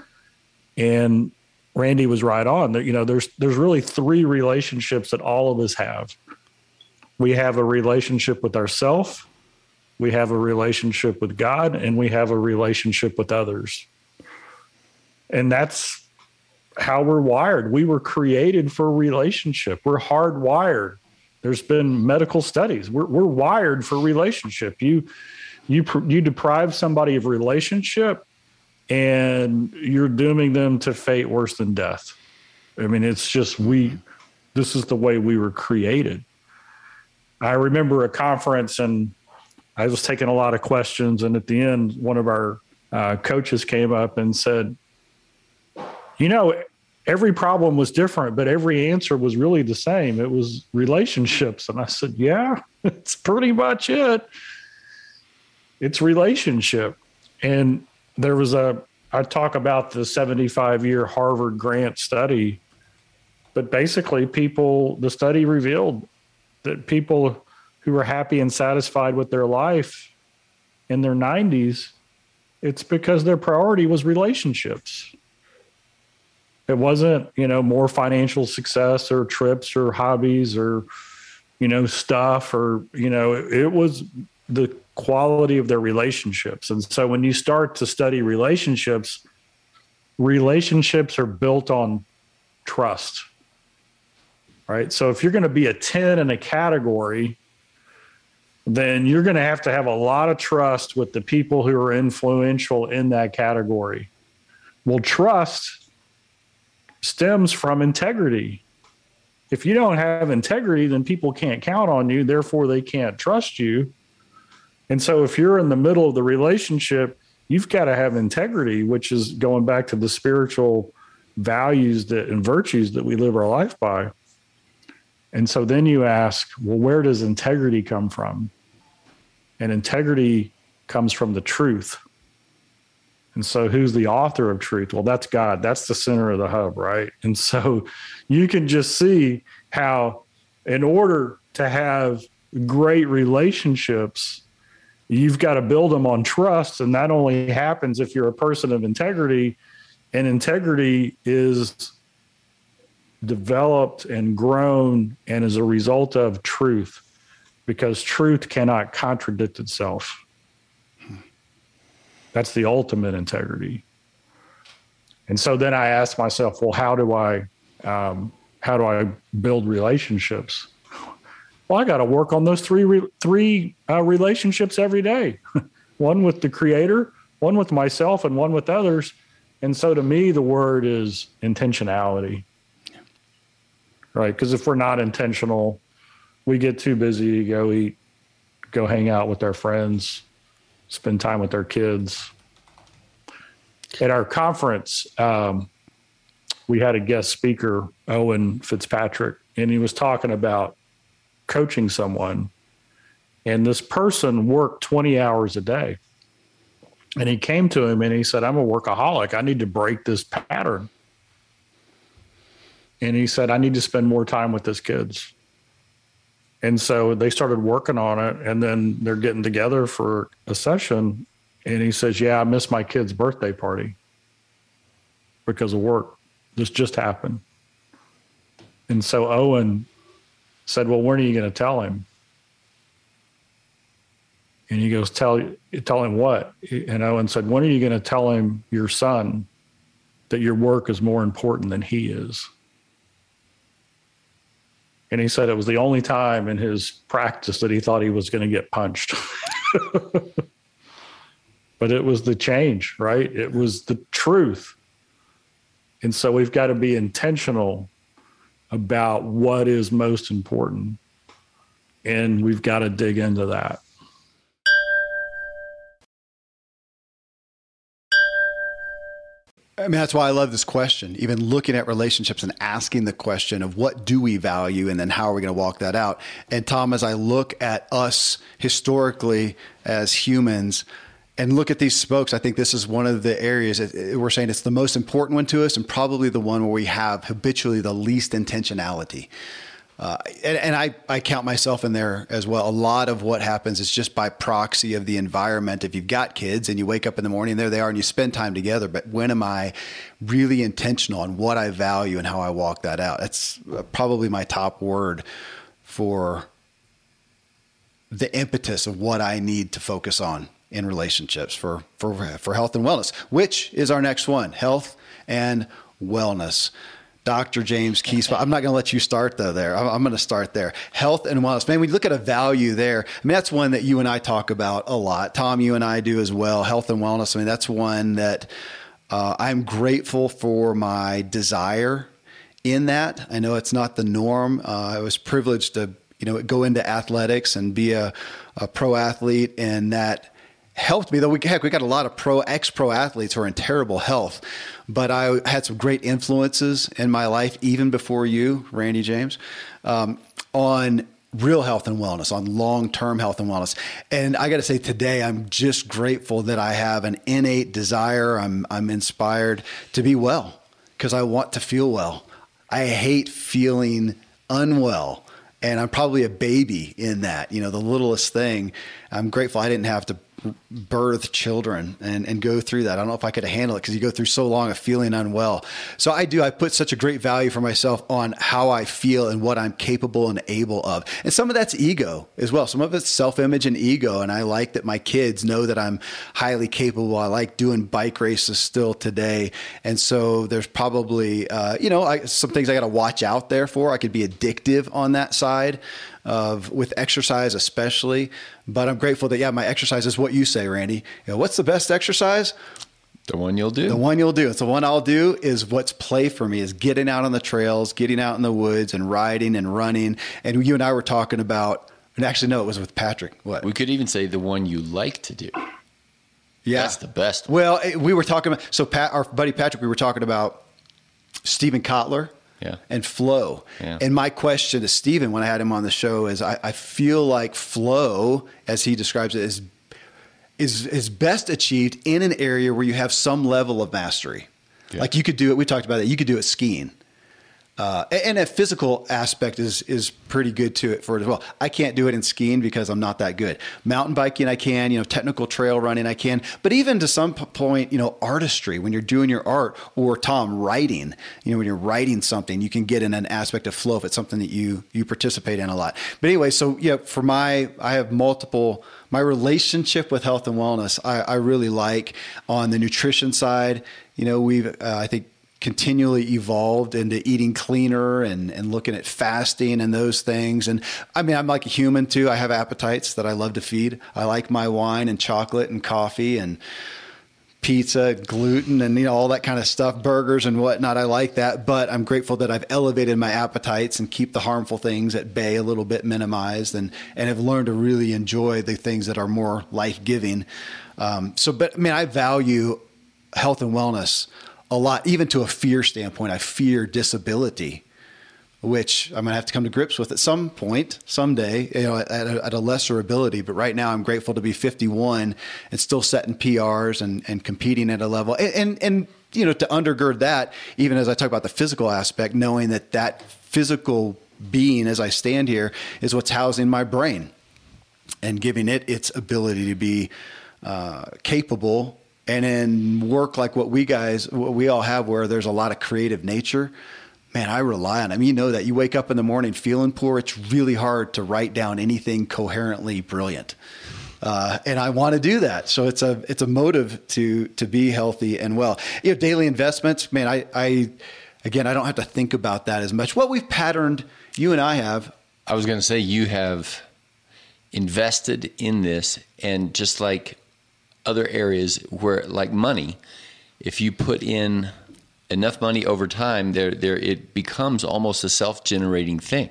And Randy was right on that, you know, there's there's really three relationships that all of us have. We have a relationship with ourself, we have a relationship with God, and we have a relationship with others. And that's how we're wired. We were created for relationship. We're hardwired. There's been medical studies. We're, we're wired for relationship. You you you deprive somebody of relationship, and you're dooming them to fate worse than death. I mean, it's just we. This is the way we were created. I remember a conference, and I was taking a lot of questions, and at the end, one of our uh, coaches came up and said, "You know, every problem was different, but every answer was really the same. It was relationships." And I said, "Yeah, it's pretty much it. It's relationship." And there was a I talk about the 75 year Harvard grant study, but basically, people, the study revealed that people who were happy and satisfied with their life in their 90s, it's because their priority was relationships. It wasn't, you know, more financial success or trips or hobbies or, you know, stuff or, you know, it, it was the quality of their relationships. And so when you start to study relationships, relationships are built on trust. Right. So if you're going to be a 10 in a category, then you're going to have to have a lot of trust with the people who are influential in that category. Well, trust stems from integrity. If you don't have integrity, then people can't count on you, therefore, they can't trust you. And so if you're in the middle of the relationship, you've got to have integrity, which is going back to the spiritual values that and virtues that we live our life by. And so then you ask, well, where does integrity come from? And integrity comes from the truth. And so, who's the author of truth? Well, that's God. That's the center of the hub, right? And so, you can just see how, in order to have great relationships, you've got to build them on trust. And that only happens if you're a person of integrity. And integrity is developed and grown and is a result of truth because truth cannot contradict itself. That's the ultimate integrity. And so then I asked myself, well, how do I um, how do I build relationships? Well, I got to work on those three re- three uh, relationships every day. one with the creator, one with myself, and one with others. And so to me, the word is intentionality. Right? Because if we're not intentional, we get too busy to go eat, go hang out with our friends, spend time with our kids. At our conference, um, we had a guest speaker, Owen Fitzpatrick, and he was talking about coaching someone. And this person worked 20 hours a day. And he came to him and he said, I'm a workaholic. I need to break this pattern. And he said, I need to spend more time with his kids. And so they started working on it. And then they're getting together for a session. And he says, Yeah, I missed my kid's birthday party because of work. This just happened. And so Owen said, Well, when are you going to tell him? And he goes, Tell tell him what? And Owen said, When are you going to tell him your son that your work is more important than he is? And he said it was the only time in his practice that he thought he was going to get punched. but it was the change, right? It was the truth. And so we've got to be intentional about what is most important. And we've got to dig into that. I mean, that's why I love this question. Even looking at relationships and asking the question of what do we value and then how are we going to walk that out? And Tom, as I look at us historically as humans, and look at these spokes. I think this is one of the areas eh, we're saying it's the most important one to us, and probably the one where we have habitually the least intentionality. Uh, and, and I, I count myself in there as well. A lot of what happens is just by proxy of the environment. If you've got kids and you wake up in the morning, there they are, and you spend time together. But when am I really intentional on what I value and how I walk that out? That's uh, probably my top word for the impetus of what I need to focus on in relationships for for for health and wellness, which is our next one, health and wellness. Dr. James Keesma. I'm not going to let you start though. There, I'm, I'm going to start there. Health and wellness. Man, we look at a value there. I mean, that's one that you and I talk about a lot. Tom, you and I do as well. Health and wellness. I mean, that's one that uh, I'm grateful for my desire in that. I know it's not the norm. Uh, I was privileged to you know go into athletics and be a, a pro athlete, and that helped me though we heck we got a lot of pro ex pro athletes who are in terrible health but i had some great influences in my life even before you randy james um, on real health and wellness on long-term health and wellness. And i got to say today i'm just grateful that i have an innate desire. I'm, I'm inspired to be well because i want to feel well. I hate feeling unwell and I'm probably a baby in that, you know, the littlest thing. I'm grateful I didn't have to birth children and, and go through that. I don't know if I could handle it because you go through so long of feeling unwell. So I do, I put such a great value for myself on how I feel and what I'm capable and able of. And some of that's ego as well. Some of it's self image and ego. And I like that my kids know that I'm highly capable. I like doing bike races still today. And so there's probably, uh, you know, I, some things I got to watch out there for. I could be addictive on that side of with exercise especially. But I'm grateful that yeah, my exercise is what you say, Randy. You know, what's the best exercise? The one you'll do. The one you'll do. It's the one I'll do is what's play for me is getting out on the trails, getting out in the woods and riding and running. And you and I were talking about and actually no, it was with Patrick. What? We could even say the one you like to do. Yeah. That's the best. One. Well, eh, we were talking about so Pat our buddy Patrick, we were talking about Steven Kotler yeah. and flow. Yeah. And my question to Steven when I had him on the show is I, I feel like flow, as he describes it, is is is best achieved in an area where you have some level of mastery. Yeah. Like you could do it. We talked about that. You could do it skiing. Uh, and a physical aspect is is pretty good to it for it as well. I can't do it in skiing because I'm not that good. Mountain biking I can, you know, technical trail running I can, but even to some point, you know, artistry when you're doing your art or Tom writing, you know, when you're writing something, you can get in an aspect of flow if it's something that you you participate in a lot. But anyway, so yeah, for my I have multiple my relationship with health and wellness I, I really like on the nutrition side. You know, we've uh, I think continually evolved into eating cleaner and, and looking at fasting and those things. And I mean, I'm like a human too. I have appetites that I love to feed. I like my wine and chocolate and coffee and pizza, gluten, and you know all that kind of stuff, burgers and whatnot. I like that, but I'm grateful that I've elevated my appetites and keep the harmful things at bay a little bit minimized, and and have learned to really enjoy the things that are more life giving. Um, so, but I mean, I value health and wellness a lot, even to a fear standpoint. I fear disability, which I'm going to have to come to grips with at some point, someday, you know, at a, at a, lesser ability. But right now, I'm grateful to be 51 and still setting PRs and, and competing at a level. And, and, and, you know, to undergird that, even as I talk about the physical aspect, knowing that that physical being as I stand here is what's housing my brain and giving it its ability to be uh, capable and in work like what we guys what we all have where there's a lot of creative nature man i rely on mean you know that you wake up in the morning feeling poor it's really hard to write down anything coherently brilliant uh, and I want to do that. So it's a it's a motive to to be healthy and well. You know, daily investments, man. I, I again, I don't have to think about that as much. What we've patterned, you and I have. I was going to say you have invested in this, and just like other areas where, like money, if you put in enough money over time, there, there, it becomes almost a self-generating thing.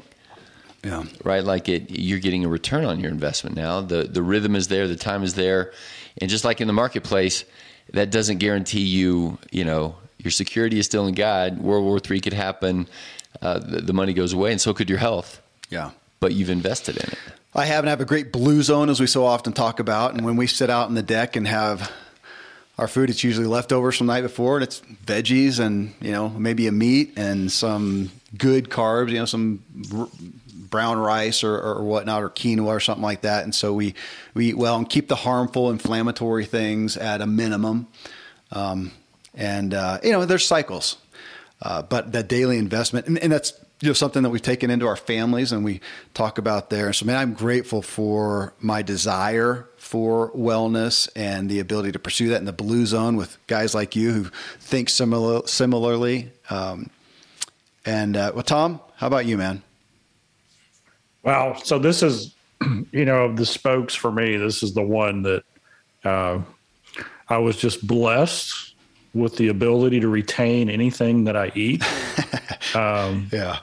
Yeah. Right. Like it, you're getting a return on your investment now. The the rhythm is there, the time is there, and just like in the marketplace, that doesn't guarantee you. You know, your security is still in God. World War III could happen. Uh, the, the money goes away, and so could your health. Yeah. But you've invested in it. I have and have a great blue zone, as we so often talk about. And when we sit out on the deck and have our food, it's usually leftovers from the night before, and it's veggies and you know maybe a meat and some good carbs, you know some r- brown rice or, or whatnot or quinoa or something like that. And so we we eat well and keep the harmful inflammatory things at a minimum. Um, and uh, you know there's cycles, uh, but that daily investment and, and that's you know something that we've taken into our families and we talk about there. So man i'm grateful for my desire for wellness and the ability to pursue that in the blue zone with guys like you who think similar similarly. Um, and uh, well tom how about you man? Well so this is you know the spokes for me this is the one that uh, i was just blessed with the ability to retain anything that i eat. Um, yeah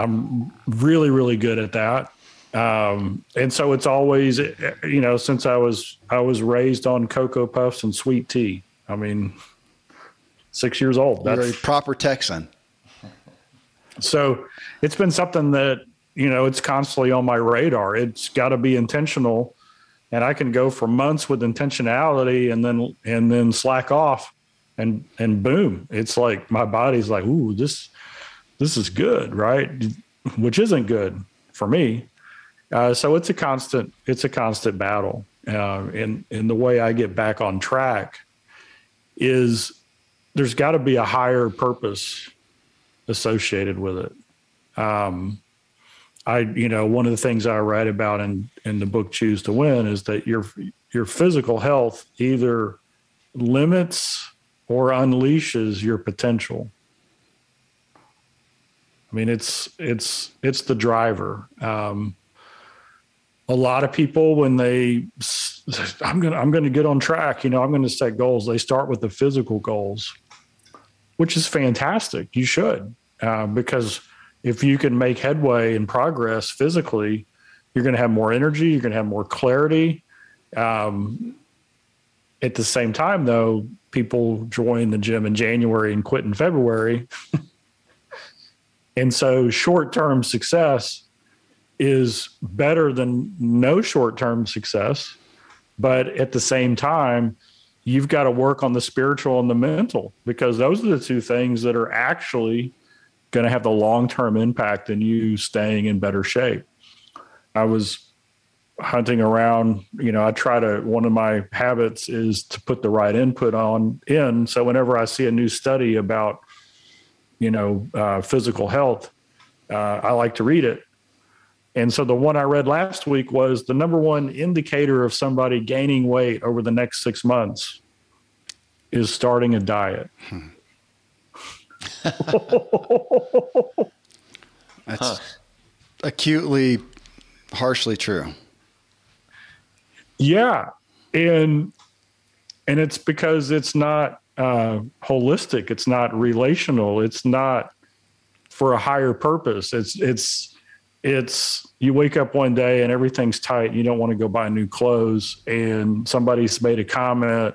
I'm really, really good at that. Um, and so it's always, you know, since I was, I was raised on Cocoa Puffs and sweet tea. I mean, six years old. That's You're a proper Texan. So it's been something that, you know, it's constantly on my radar. It's got to be intentional. And I can go for months with intentionality and then, and then slack off and, and boom, it's like my body's like, Ooh, this, this is good, right? Which isn't good for me. Uh, so it's a constant, it's a constant battle. Uh, and, and the way I get back on track is there's got to be a higher purpose associated with it. Um, I, you know, one of the things I write about in, in the book Choose to Win is that your, your physical health either limits or unleashes your potential. I mean, it's it's it's the driver. Um, a lot of people when they I'm gonna I'm gonna get on track. You know, I'm gonna set goals. They start with the physical goals, which is fantastic. You should uh, because if you can make headway and progress physically, you're to have more energy. You're to have more clarity. Um, at the same time, though, people join the gym in January and quit in February. And so short term success is better than no short term success. But at the same time, you've got to work on the spiritual and the mental because those are the two things that are actually going to have the long term impact in you staying in better shape. I was hunting around, you know, I try to, one of my habits is to put the right input on in. So whenever I see a new study about you know, uh, physical health, uh, I like to read it. And so the one I read last week was the number one indicator of somebody gaining weight over the next six months is starting a diet. Hmm. That's huh. acutely, harshly true. Yeah, and and it's because it's not uh, holistic. It's not relational. It's not for a higher purpose. It's it's it's you wake up one day and everything's tight. You don't want to go buy new clothes, and somebody's made a comment,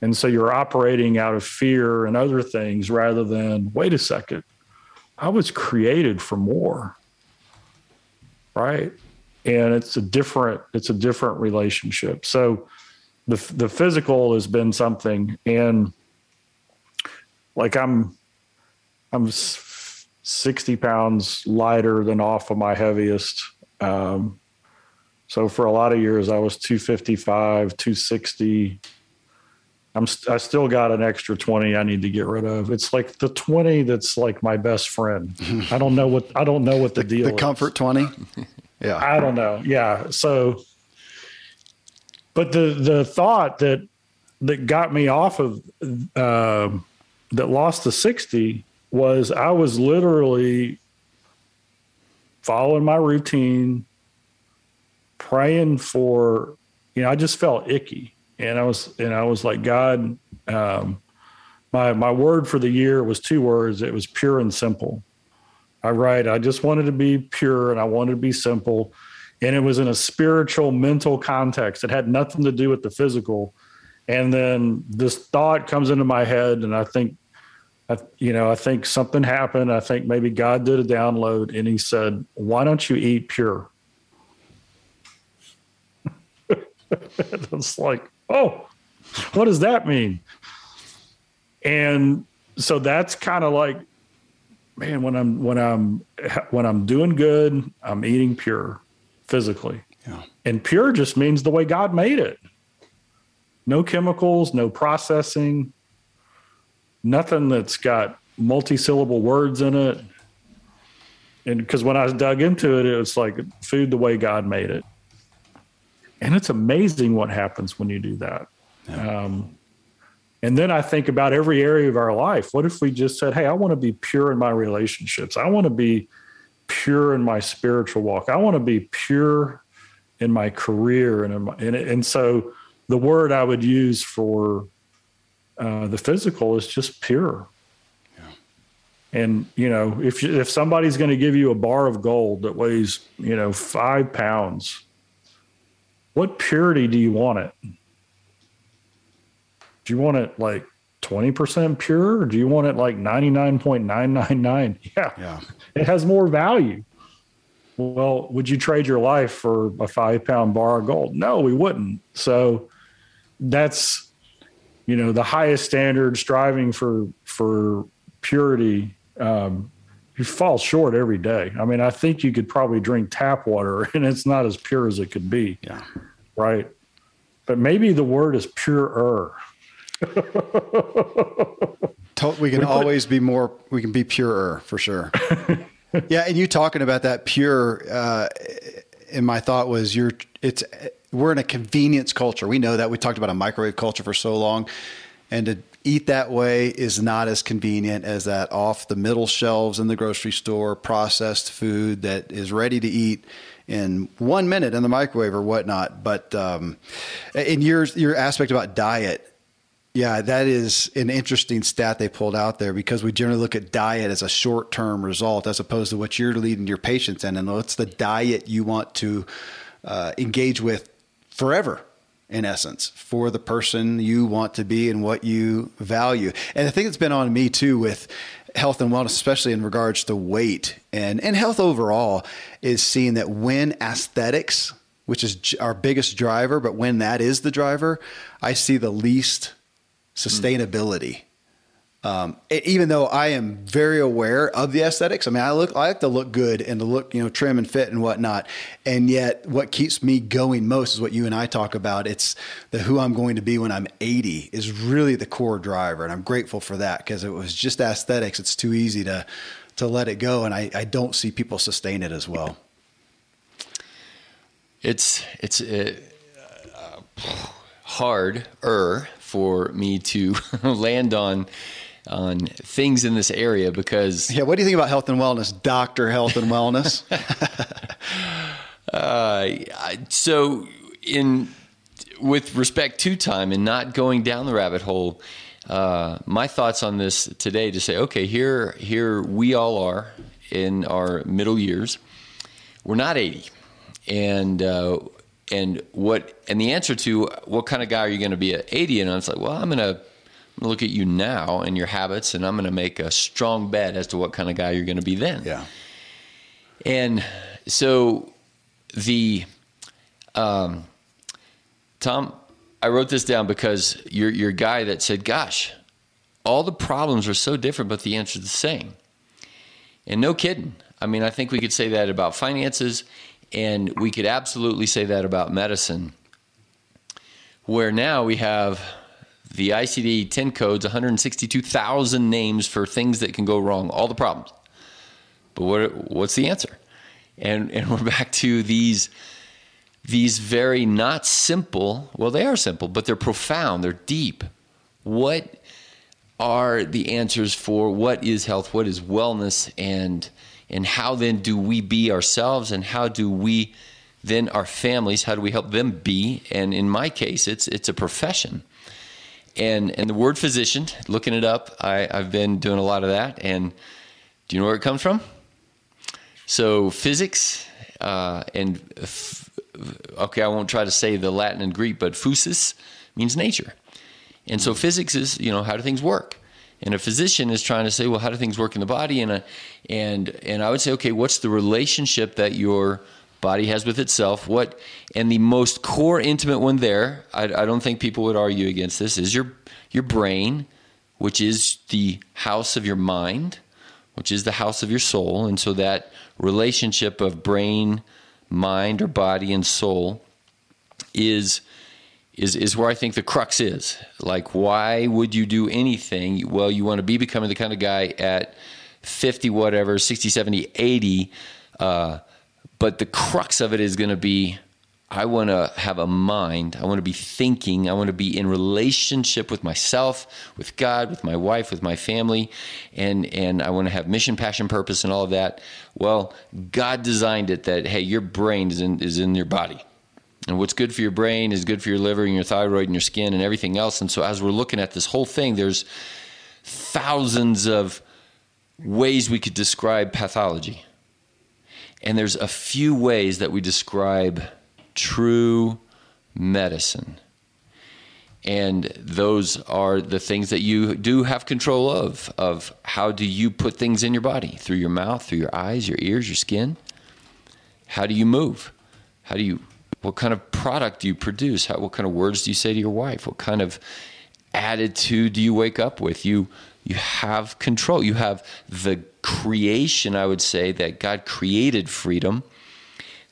and so you're operating out of fear and other things rather than wait a second. I was created for more, right? And it's a different it's a different relationship. So the the physical has been something and like I'm I'm 60 pounds lighter than off of my heaviest. Um, so for a lot of years, I was 255, 260. I'm I still got an extra 20 I need to get rid of. It's like the 20 that's like my best friend. I don't know what I don't know what the, the deal the comfort 20. yeah. I don't know. Yeah. So but the the thought that that got me off of uh, that lost the 60 was I was literally following my routine, praying for, you know, I just felt icky. And I was, and I was like, God, um, my, my word for the year was two words. It was pure and simple. I write, I just wanted to be pure and I wanted to be simple. And it was in a spiritual, mental context. It had nothing to do with the physical. And then this thought comes into my head, and I think, I, you know, I think something happened. I think maybe God did a download, and He said, "Why don't you eat pure?" it's like, oh, what does that mean? And so that's kind of like, man, when I'm when I'm when I'm doing good, I'm eating pure physically. Yeah. And pure just means the way God made it no chemicals, no processing, nothing that's got multi-syllable words in it. and because when I dug into it, it was like food the way God made it, and it's amazing what happens when you do that. Yeah. Um, and then I think about every area of our life. What if we just said, "Hey, I want to be pure in my relationships. I want to be pure in my spiritual walk. I want to be pure in my career." And my, and, and so the word I would use for uh, the physical is just pure. And you know, if if somebody's going to give you a bar of gold that weighs you know five pounds, what purity do you want it? Do you want it like twenty percent pure, or do you want it like ninety nine point nine nine nine? Yeah, yeah, it has more value. Well, would you trade your life for a five pound bar of gold? No, we wouldn't. So that's you know the highest standard striving for for purity um, you fall short every day. I mean, I think you could probably drink tap water and it's not as pure as it could be. Yeah. Right. But maybe the word is purer. we can always be more, we can be purer for sure. yeah. And you talking about that pure, uh, and my thought was you're, it's, we're in a convenience culture. We know that we talked about a microwave culture for so long and to eat that way is not as convenient as that off the middle shelves in the grocery store processed food that is ready to eat in one minute in the microwave or whatnot. But um, in your your aspect about diet, yeah, that is an interesting stat they pulled out there because we generally look at diet as a short term result as opposed to what you're leading your patients in, and what's the diet you want to uh, engage with forever in essence for the person you want to be and what you value. And I think it's been on me too with health and wellness, especially in regards to weight and, and health overall, is seeing that when aesthetics, which is our biggest driver, but when that is the driver, I see the least sustainability um, even though I am very aware of the aesthetics, I mean, I look, I like to look good and to look, you know, trim and fit and whatnot. And yet, what keeps me going most is what you and I talk about. It's the who I'm going to be when I'm 80 is really the core driver, and I'm grateful for that because it was just aesthetics. It's too easy to to let it go, and I, I don't see people sustain it as well. It's it's uh, harder for me to land on on things in this area because yeah what do you think about health and wellness doctor health and wellness? Uh, so in with respect to time and not going down the rabbit hole uh, my thoughts on this today to say okay here here we all are in our middle years. We're not 80 and uh, and what and the answer to what kind of guy are you going to be at 80 and i was like well i'm going to I'm going to look at you now and your habits, and I'm going to make a strong bet as to what kind of guy you're going to be then. Yeah. And so the, um, Tom, I wrote this down because you're, you're a guy that said, gosh, all the problems are so different, but the answer is the same. And no kidding. I mean, I think we could say that about finances, and we could absolutely say that about medicine, where now we have the ICD 10 codes 162,000 names for things that can go wrong, all the problems. But what what's the answer? And and we're back to these these very not simple, well they are simple, but they're profound, they're deep. What are the answers for what is health, what is wellness and and how then do we be ourselves and how do we then our families how do we help them be and in my case it's it's a profession and and the word physician, looking it up, I, I've been doing a lot of that. And do you know where it comes from? So physics uh, and f- okay, I won't try to say the Latin and Greek, but physis means nature. And so physics is you know how do things work? And a physician is trying to say, well, how do things work in the body? And a, and and I would say, okay, what's the relationship that your body has with itself. What and the most core intimate one there, I, I don't think people would argue against this, is your your brain, which is the house of your mind, which is the house of your soul, and so that relationship of brain, mind, or body and soul is is is where I think the crux is. Like, why would you do anything? Well, you want to be becoming the kind of guy at 50, whatever, 60, 70, 80. Uh, but the crux of it is going to be I want to have a mind. I want to be thinking. I want to be in relationship with myself, with God, with my wife, with my family, and and I want to have mission, passion, purpose, and all of that. Well, God designed it that hey, your brain is in is in your body, and what's good for your brain is good for your liver and your thyroid and your skin and everything else. And so, as we're looking at this whole thing, there's thousands of ways we could describe pathology, and there's a few ways that we describe true medicine. And those are the things that you do have control of of how do you put things in your body through your mouth, through your eyes, your ears, your skin? How do you move? How do you what kind of product do you produce? How, what kind of words do you say to your wife? What kind of attitude do you wake up with? You you have control. You have the creation, I would say, that God created freedom,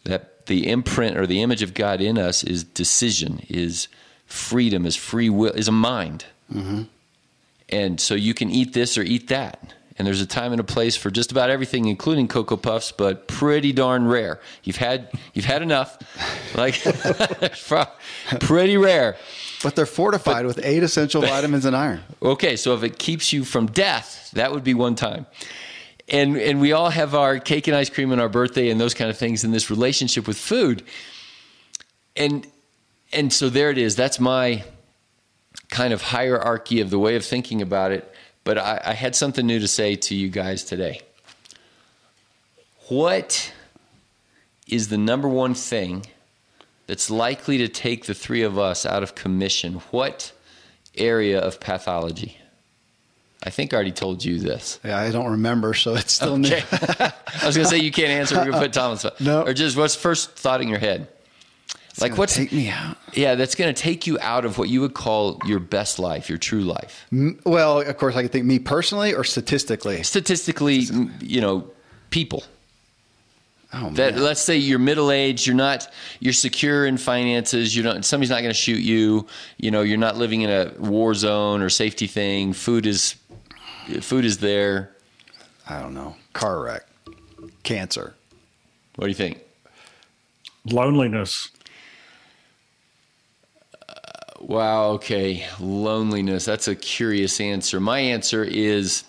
that the imprint or the image of God in us is decision, is freedom, is free will, is a mind. Mm-hmm. And so you can eat this or eat that. And there's a time and a place for just about everything, including cocoa puffs, but pretty darn rare. You've had you've had enough, like pretty rare. But they're fortified but, with eight essential vitamins and iron. Okay, so if it keeps you from death, that would be one time. And and we all have our cake and ice cream and our birthday and those kind of things in this relationship with food. And and so there it is. That's my kind of hierarchy of the way of thinking about it. But I, I had something new to say to you guys today. What is the number one thing that's likely to take the three of us out of commission what area of pathology I think I already told you this. Yeah, I don't remember, so it's still okay. new. I was going to say you can't answer. We're going to put Thomas. No. Or just what's first thought in your head? It's like what's take me out? Yeah, that's going to take you out of what you would call your best life, your true life. Well, of course, I could think me personally or statistically. Statistically, you know, people. Oh, that let's say you're middle aged, you're not you're secure in finances, you don't somebody's not going to shoot you, you know, you're not living in a war zone or safety thing. Food is food is there. I don't know. Car wreck, cancer. What do you think? Loneliness. Uh, wow. Okay. Loneliness. That's a curious answer. My answer is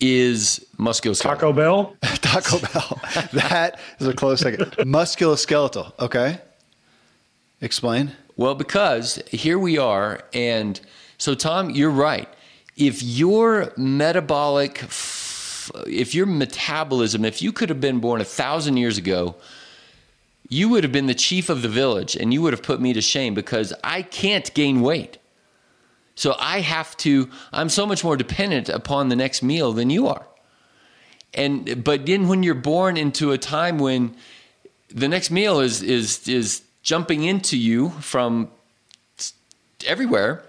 is musculoskeletal. Taco Bell. Taco Bell. that is a close second. musculoskeletal. Okay. Explain. Well, because here we are, and so Tom, you're right if your metabolic, if your metabolism, if you could have been born a thousand years ago, you would have been the chief of the village and you would have put me to shame because I can't gain weight. So I have to, I'm so much more dependent upon the next meal than you are. And, but then when you're born into a time when the next meal is, is, is jumping into you from everywhere,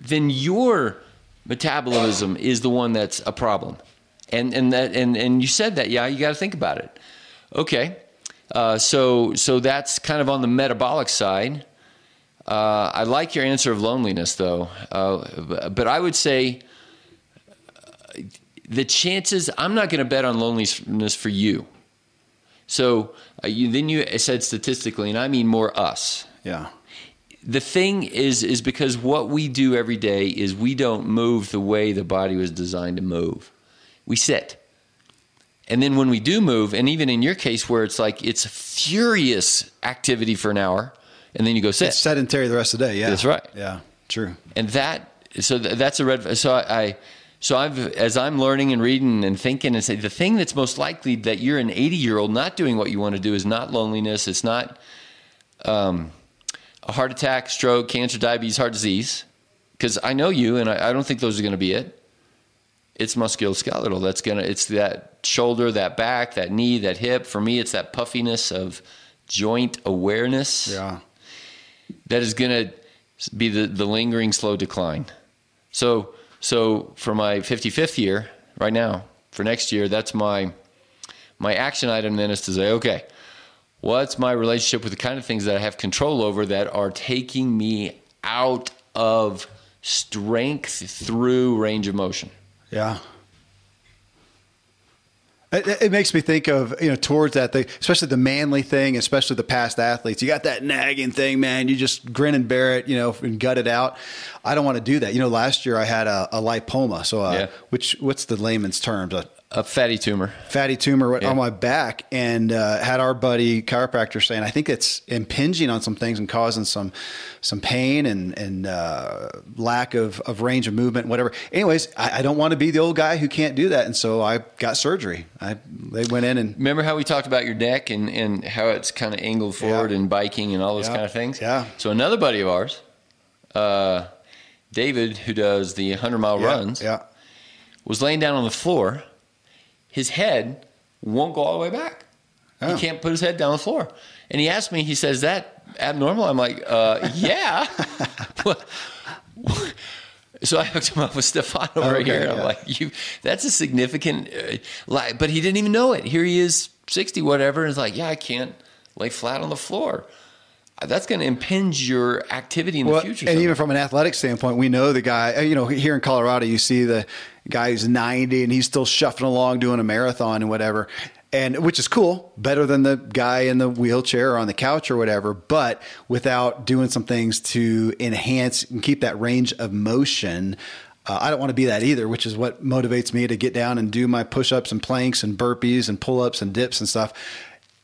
then you're metabolism is the one that's a problem. And and that and and you said that, yeah, you got to think about it. Okay, uh, so so that's kind of on the metabolic side. Uh, I like your answer of loneliness, though, uh, but I would say uh, the chances. I'm not going to bet on loneliness for you. So uh, you, then you said statistically, and I mean more us. Yeah the thing is is because what we do every day is we don't move the way the body was designed to move. We sit. And then when we do move, and even in your case where it's like it's furious activity for an hour, and then you go sit. It's sedentary the rest of the day. Yeah, that's right. Yeah, true. And that so that's a red. So I so I've as I'm learning and reading and thinking and say the thing that's most likely that you're an 80 year old not doing what you want to do is not loneliness. It's not. Um, a heart attack, stroke, cancer, diabetes, heart disease, because I know you, and I, I don't think those are going to be it. It's musculoskeletal. That's gonna. It's that shoulder, that back, that knee, that hip. For me, it's that puffiness of joint awareness. Yeah. That is going to be the the lingering slow decline. So so for my 55th year, right now, for next year, that's my my action item then is to say, okay, What's my relationship with the kind of things that I have control over that are taking me out of strength through range of motion? Yeah. It, it, makes me think of you know towards that thing, especially the manly thing, especially the past athletes. You got that nagging thing, man. You just grin and bear it, you know, and gut it out. I don't want to do that. You know, last year I had a, a lipoma, so uh, yeah. which what's the layman's terms? A, a fatty tumor, fatty tumor yeah. on my back, and uh, had our buddy chiropractor saying, I think it's impinging on some things and causing some some pain and and uh, lack of, of range of movement, whatever. Anyways, I, I don't want to be the old guy who can't do that, and so I got surgery. I they went in and remember how we talked about your neck and and how it's kind of angled forward yeah. and biking and all those yeah. kind of things. Yeah. So another buddy of ours, uh, David, who does the hundred mile runs, yeah, was laying down on the floor his head won't go all the way back. Oh. He can't put his head down on the floor. And he asked me, he says, that abnormal? I'm like, uh, yeah. so I hooked him up with Stefan over okay, here. I'm like, you, that's a significant, uh, lie. but he didn't even know it. Here he is, 60, whatever. And he's like, yeah, I can't lay flat on the floor that's going to impinge your activity in well, the future. And even from an athletic standpoint, we know the guy, you know, here in Colorado, you see the guy who's 90 and he's still shuffling along doing a marathon and whatever. And which is cool, better than the guy in the wheelchair or on the couch or whatever, but without doing some things to enhance and keep that range of motion. Uh, I don't want to be that either, which is what motivates me to get down and do my push ups and planks and burpees and pull ups and dips and stuff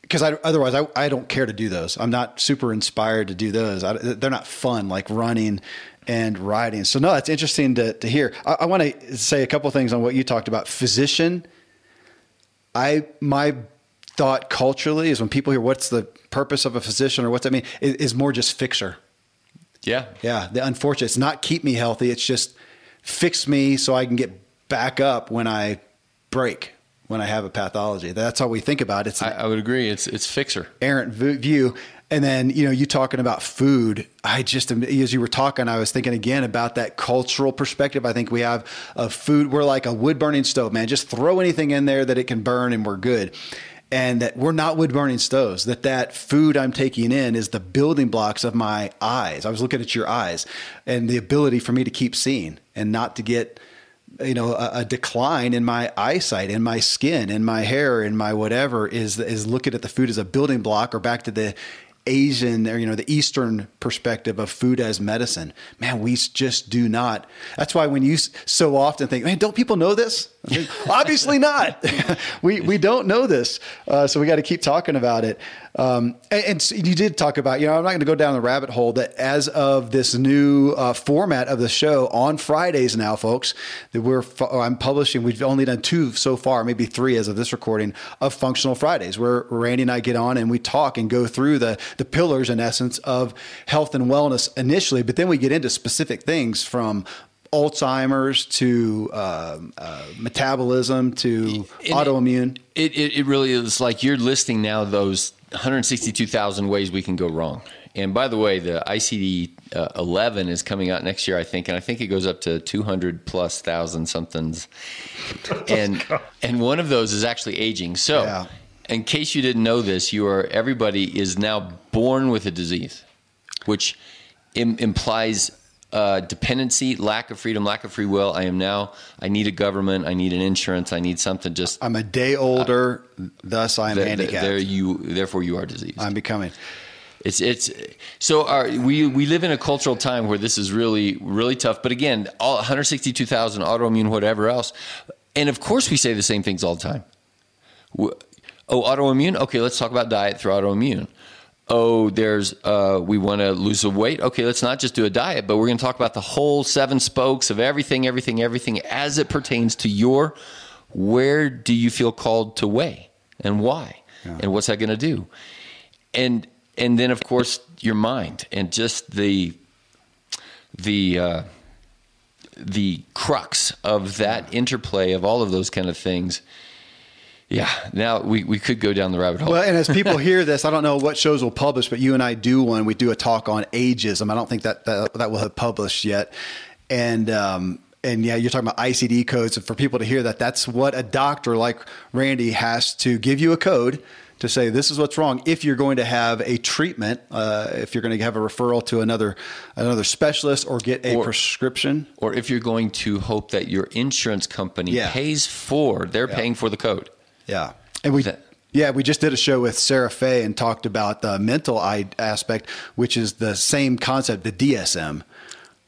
because otherwise I, I don't care to do those. I'm not super inspired to do those. I, they're not fun like running and writing. So no, that's interesting to, to hear. I, I want to say a couple things on what you talked about. Physician. I my thought culturally is when people hear what's the purpose of a physician or what's that mean is, is more just fixer. Yeah, yeah. The unfortunate. It's not keep me healthy. It's just fix me so I can get back up when I break when I have a pathology. That's how we think about it. It's I, I would agree. It's it's fixer errant view. And then you know you talking about food. I just as you were talking, I was thinking again about that cultural perspective. I think we have of food. We're like a wood burning stove, man. Just throw anything in there that it can burn, and we're good. And that we're not wood burning stoves. That that food I'm taking in is the building blocks of my eyes. I was looking at your eyes and the ability for me to keep seeing and not to get you know a, a, decline in my eyesight in my skin in my hair in my whatever is is looking at the food as a building block or back to the Asian or you know the Eastern perspective of food as medicine. Man, we just do not. That's why when you so often think, man, don't people know this? Obviously not. we we don't know this, uh, so we got to keep talking about it. Um, and, and, you did talk about, you know, I'm not going to go down the rabbit hole that as of this new uh, format of the show on Fridays now, folks, that we're I'm publishing. We've only done two so far, maybe three as of this recording of Functional Fridays, where Randy and I get on and we talk and go through the the pillars in essence of health and wellness initially, but then we get into specific things from Alzheimer's to uh, uh, metabolism to autoimmune. It, it, it really is like you're listing now those 162,000 ways we can go wrong. And by the way, the ICD uh, 11 is coming out next year, I think, and I think it goes up to 200 plus thousand somethings. And and one of those is actually aging. So, yeah. in case you didn't know this, you are everybody is now born with a disease, which Im- implies uh, dependency, lack of freedom, lack of free will. I am now. I need a government. I need an insurance. I need something. Just I'm a day older, uh, thus I am handicapped. There you, therefore, you are diseased. I'm becoming. It's it's so our, we we live in a cultural time where this is really really tough. But again, all 162,000 autoimmune, whatever else, and of course we say the same things all the time. Oh, autoimmune. Okay, let's talk about diet through autoimmune oh, there's uh, we want to lose a weight. Okay, let's not just do a diet, but we're going to talk about the whole seven spokes of everything, everything, everything as it pertains to your. Where do you feel called to weigh, and why, yeah. and what's that going to do, and and then of course your mind and just the the uh, the crux of that interplay of all of those kind of things yeah, now we, we could go down the rabbit hole. Well, and as people hear this, I don't know what shows will publish, but you and I do one. We do a talk on ageism. I don't think that that, that will have published yet. And um, and yeah, you're talking about ICD codes. And for people to hear that, that's what a doctor like Randy has to give you a code to say this is what's wrong. If you're going to have a treatment, uh, if you're going to have a referral to another another specialist or get a or, prescription, or if you're going to hope that your insurance company yeah. pays for, they're yeah. paying for the code. Yeah. And we, that, yeah, we just did a show with Sarah Fay and talked about the mental aspect, which is the same concept, the DSM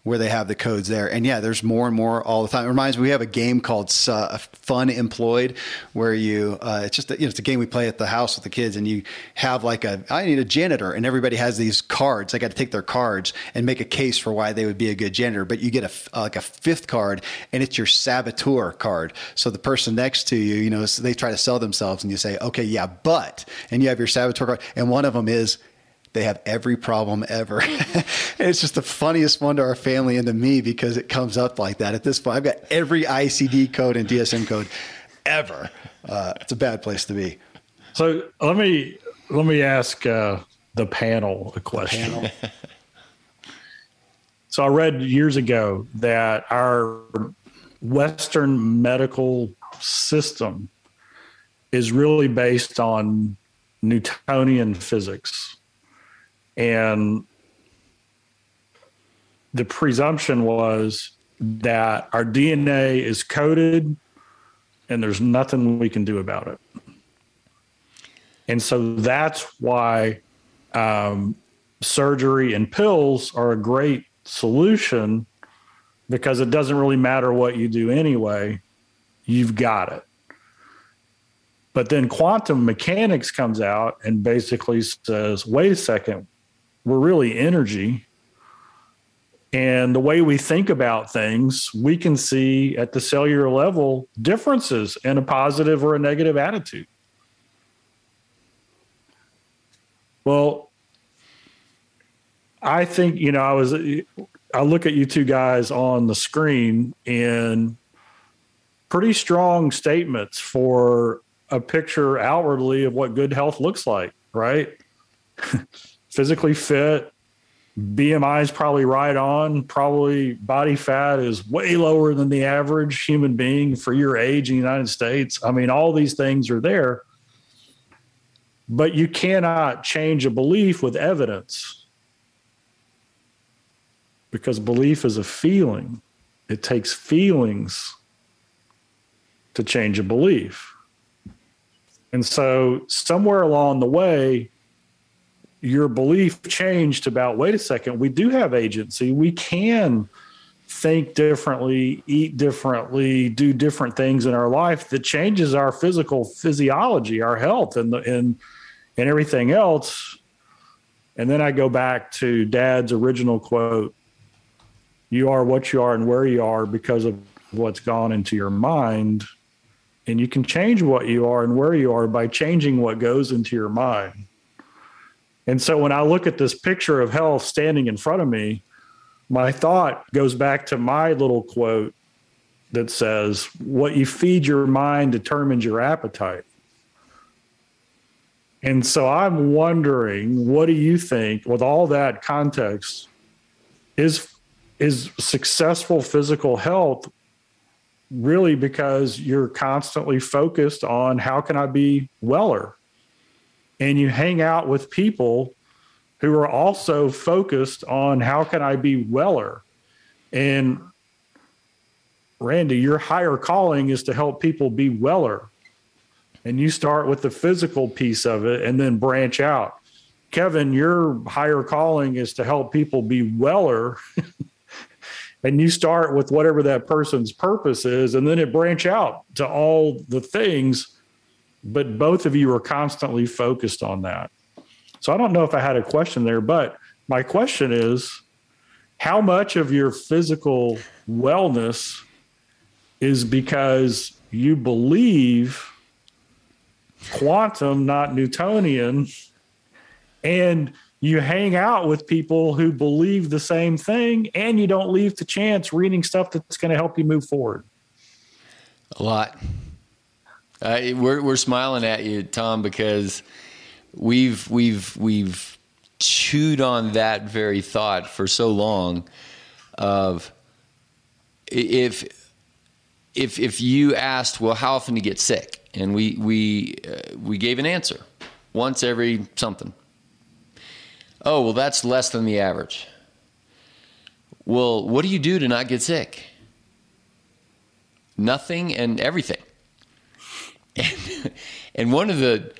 where they have the codes there. And yeah, there's more and more all the time. It reminds me, we have a game called uh, Fun Employed, where you uh, it's just a, you know it's a game we play at the house with the kids, and you have like a I need a janitor, and everybody has these cards. They got to take their cards and make a case for why they would be a good janitor. But you get a like a fifth card, and it's your saboteur card. So the person next to you, you know, they try to sell themselves, and you say, okay, yeah, but, and you have your saboteur card, and one of them is they have every problem ever. and it's just the funniest one to our family and to me because it comes up like that. At this point, I've got every ICD code and DSM code ever. Uh, it's a bad place to be. So let me let me ask uh, the panel a question. Panel. so I read years ago that our Western medical system is really based on Newtonian physics and the presumption was that our DNA is coded and there's nothing we can do about it. And so that's why um, surgery and pills are a great solution because it doesn't really matter what you do anyway, you've got it. But then quantum mechanics comes out and basically says, wait a second, we're really energy. And the way we think about things, we can see at the cellular level differences in a positive or a negative attitude. Well, I think, you know, I was, I look at you two guys on the screen and pretty strong statements for a picture outwardly of what good health looks like, right? physically fit. BMI is probably right on. Probably body fat is way lower than the average human being for your age in the United States. I mean, all these things are there. But you cannot change a belief with evidence because belief is a feeling. It takes feelings to change a belief. And so, somewhere along the way, your belief changed about wait a second, we do have agency. We can think differently, eat differently, do different things in our life that changes our physical physiology, our health, and the, and and everything else. And then I go back to Dad's original quote: "You are what you are and where you are because of what's gone into your mind." And you can change what you are and where you are by changing what goes into your mind. And so when I look at this picture of health standing in front of me, my thought goes back to my little quote that says, What you feed your mind determines your appetite. And so I'm wondering, what do you think, with all that context, is is successful physical health really because you're constantly focused on how can I be weller? And you hang out with people who are also focused on how can I be weller. And Randy, your higher calling is to help people be weller. And you start with the physical piece of it and then branch out. Kevin, your higher calling is to help people be weller. and you start with whatever that person's purpose is, and then it branch out to all the things but both of you are constantly focused on that. So I don't know if I had a question there, but my question is how much of your physical wellness is because you believe quantum, not Newtonian, and you hang out with people who believe the same thing, and you don't leave to chance reading stuff that's going to help you move forward? A lot. Uh, we're we're smiling at you, Tom, because we've we've we've chewed on that very thought for so long. Of if if if you asked, well, how often do you get sick, and we we uh, we gave an answer, once every something. Oh well, that's less than the average. Well, what do you do to not get sick? Nothing and everything. And, and one of the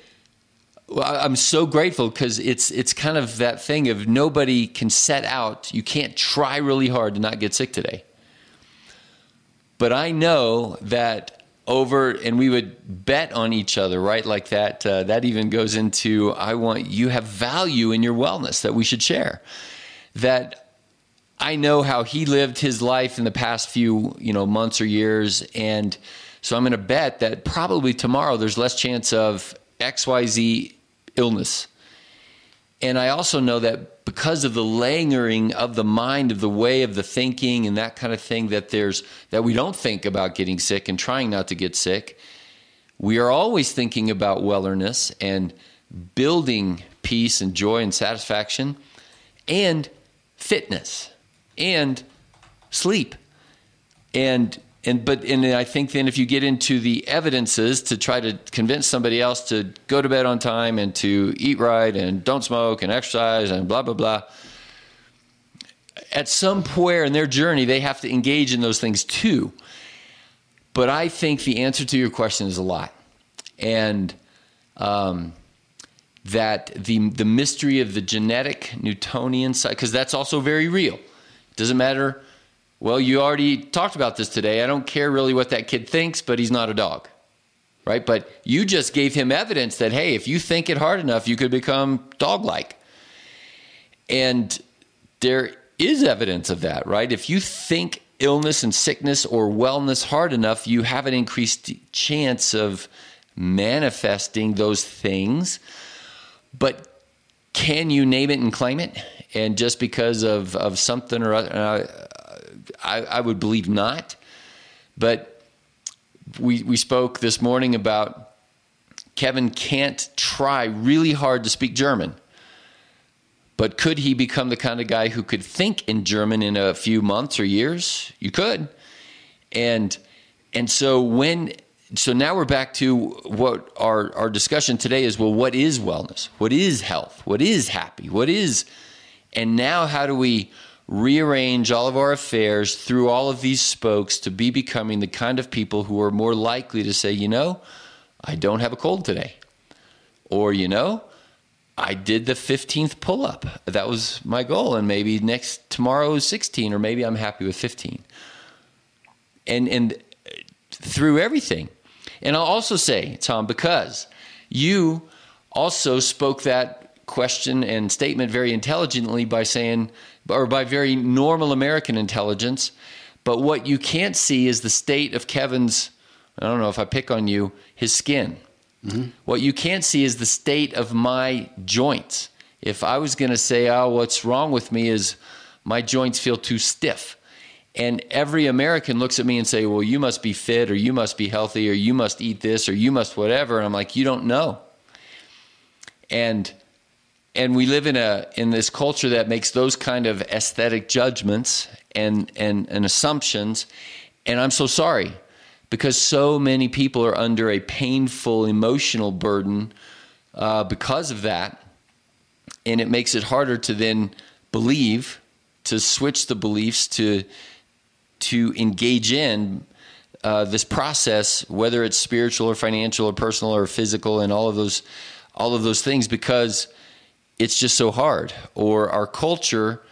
I'm so grateful because it's it's kind of that thing of nobody can set out. You can't try really hard to not get sick today. But I know that over, and we would bet on each other, right? Like that. Uh, that even goes into I want you have value in your wellness that we should share. That I know how he lived his life in the past few you know months or years, and so I'm going to bet that probably tomorrow there's less chance of X Y Z illness. And I also know that because of the layering of the mind, of the way of the thinking and that kind of thing, that there's that we don't think about getting sick and trying not to get sick. We are always thinking about wellness and building peace and joy and satisfaction and fitness and sleep. And and but and I think then if you get into the evidences to try to convince somebody else to go to bed on time and to eat right and don't smoke and exercise and blah blah blah at some point in their journey they have to engage in those things too. But I think the answer to your question is a lot. And um, that the the mystery of the genetic Newtonian side because that's also very real. It doesn't matter well, you already talked about this today. I don't care really what that kid thinks, but he's not a dog. Right? But you just gave him evidence that, hey, if you think it hard enough, you could become dog like. And there is evidence of that, right? If you think illness and sickness or wellness hard enough, you have an increased chance of manifesting those things. But can you name it and claim it? And just because of, of something or other, uh, I, I would believe not. But we, we spoke this morning about Kevin can't try really hard to speak German. But could he become the kind of guy who could think in German in a few months or years? You could. And and so when so now we're back to what our, our discussion today is well, what is wellness? What is health? What is happy? What is and now how do we rearrange all of our affairs through all of these spokes to be becoming the kind of people who are more likely to say, you know, I don't have a cold today. Or, you know, I did the 15th pull up. That was my goal. And maybe next tomorrow is 16, or maybe I'm happy with 15. And, and through everything. And I'll also say, Tom, because you also spoke that question and statement very intelligently by saying, or by very normal American intelligence. But what you can't see is the state of Kevin's, I don't know if I pick on you, his skin. Mm-hmm. What you can't see is the state of my joints. If I was going to say, oh, what's wrong with me is my joints feel too stiff. And every American looks at me and say, well, you must be fit or you must be healthy or you must eat this or you must whatever. And I'm like, you don't know. And and we live in a in this culture that makes those kind of aesthetic judgments and and, and assumptions. And i'm so sorry because so many people are under a painful emotional burden uh, because of that. And it makes it harder to then believe to switch the beliefs to to engage in uh, this process whether it's spiritual or financial or personal or physical and all of those all of those things because it's just so hard. Or our culture,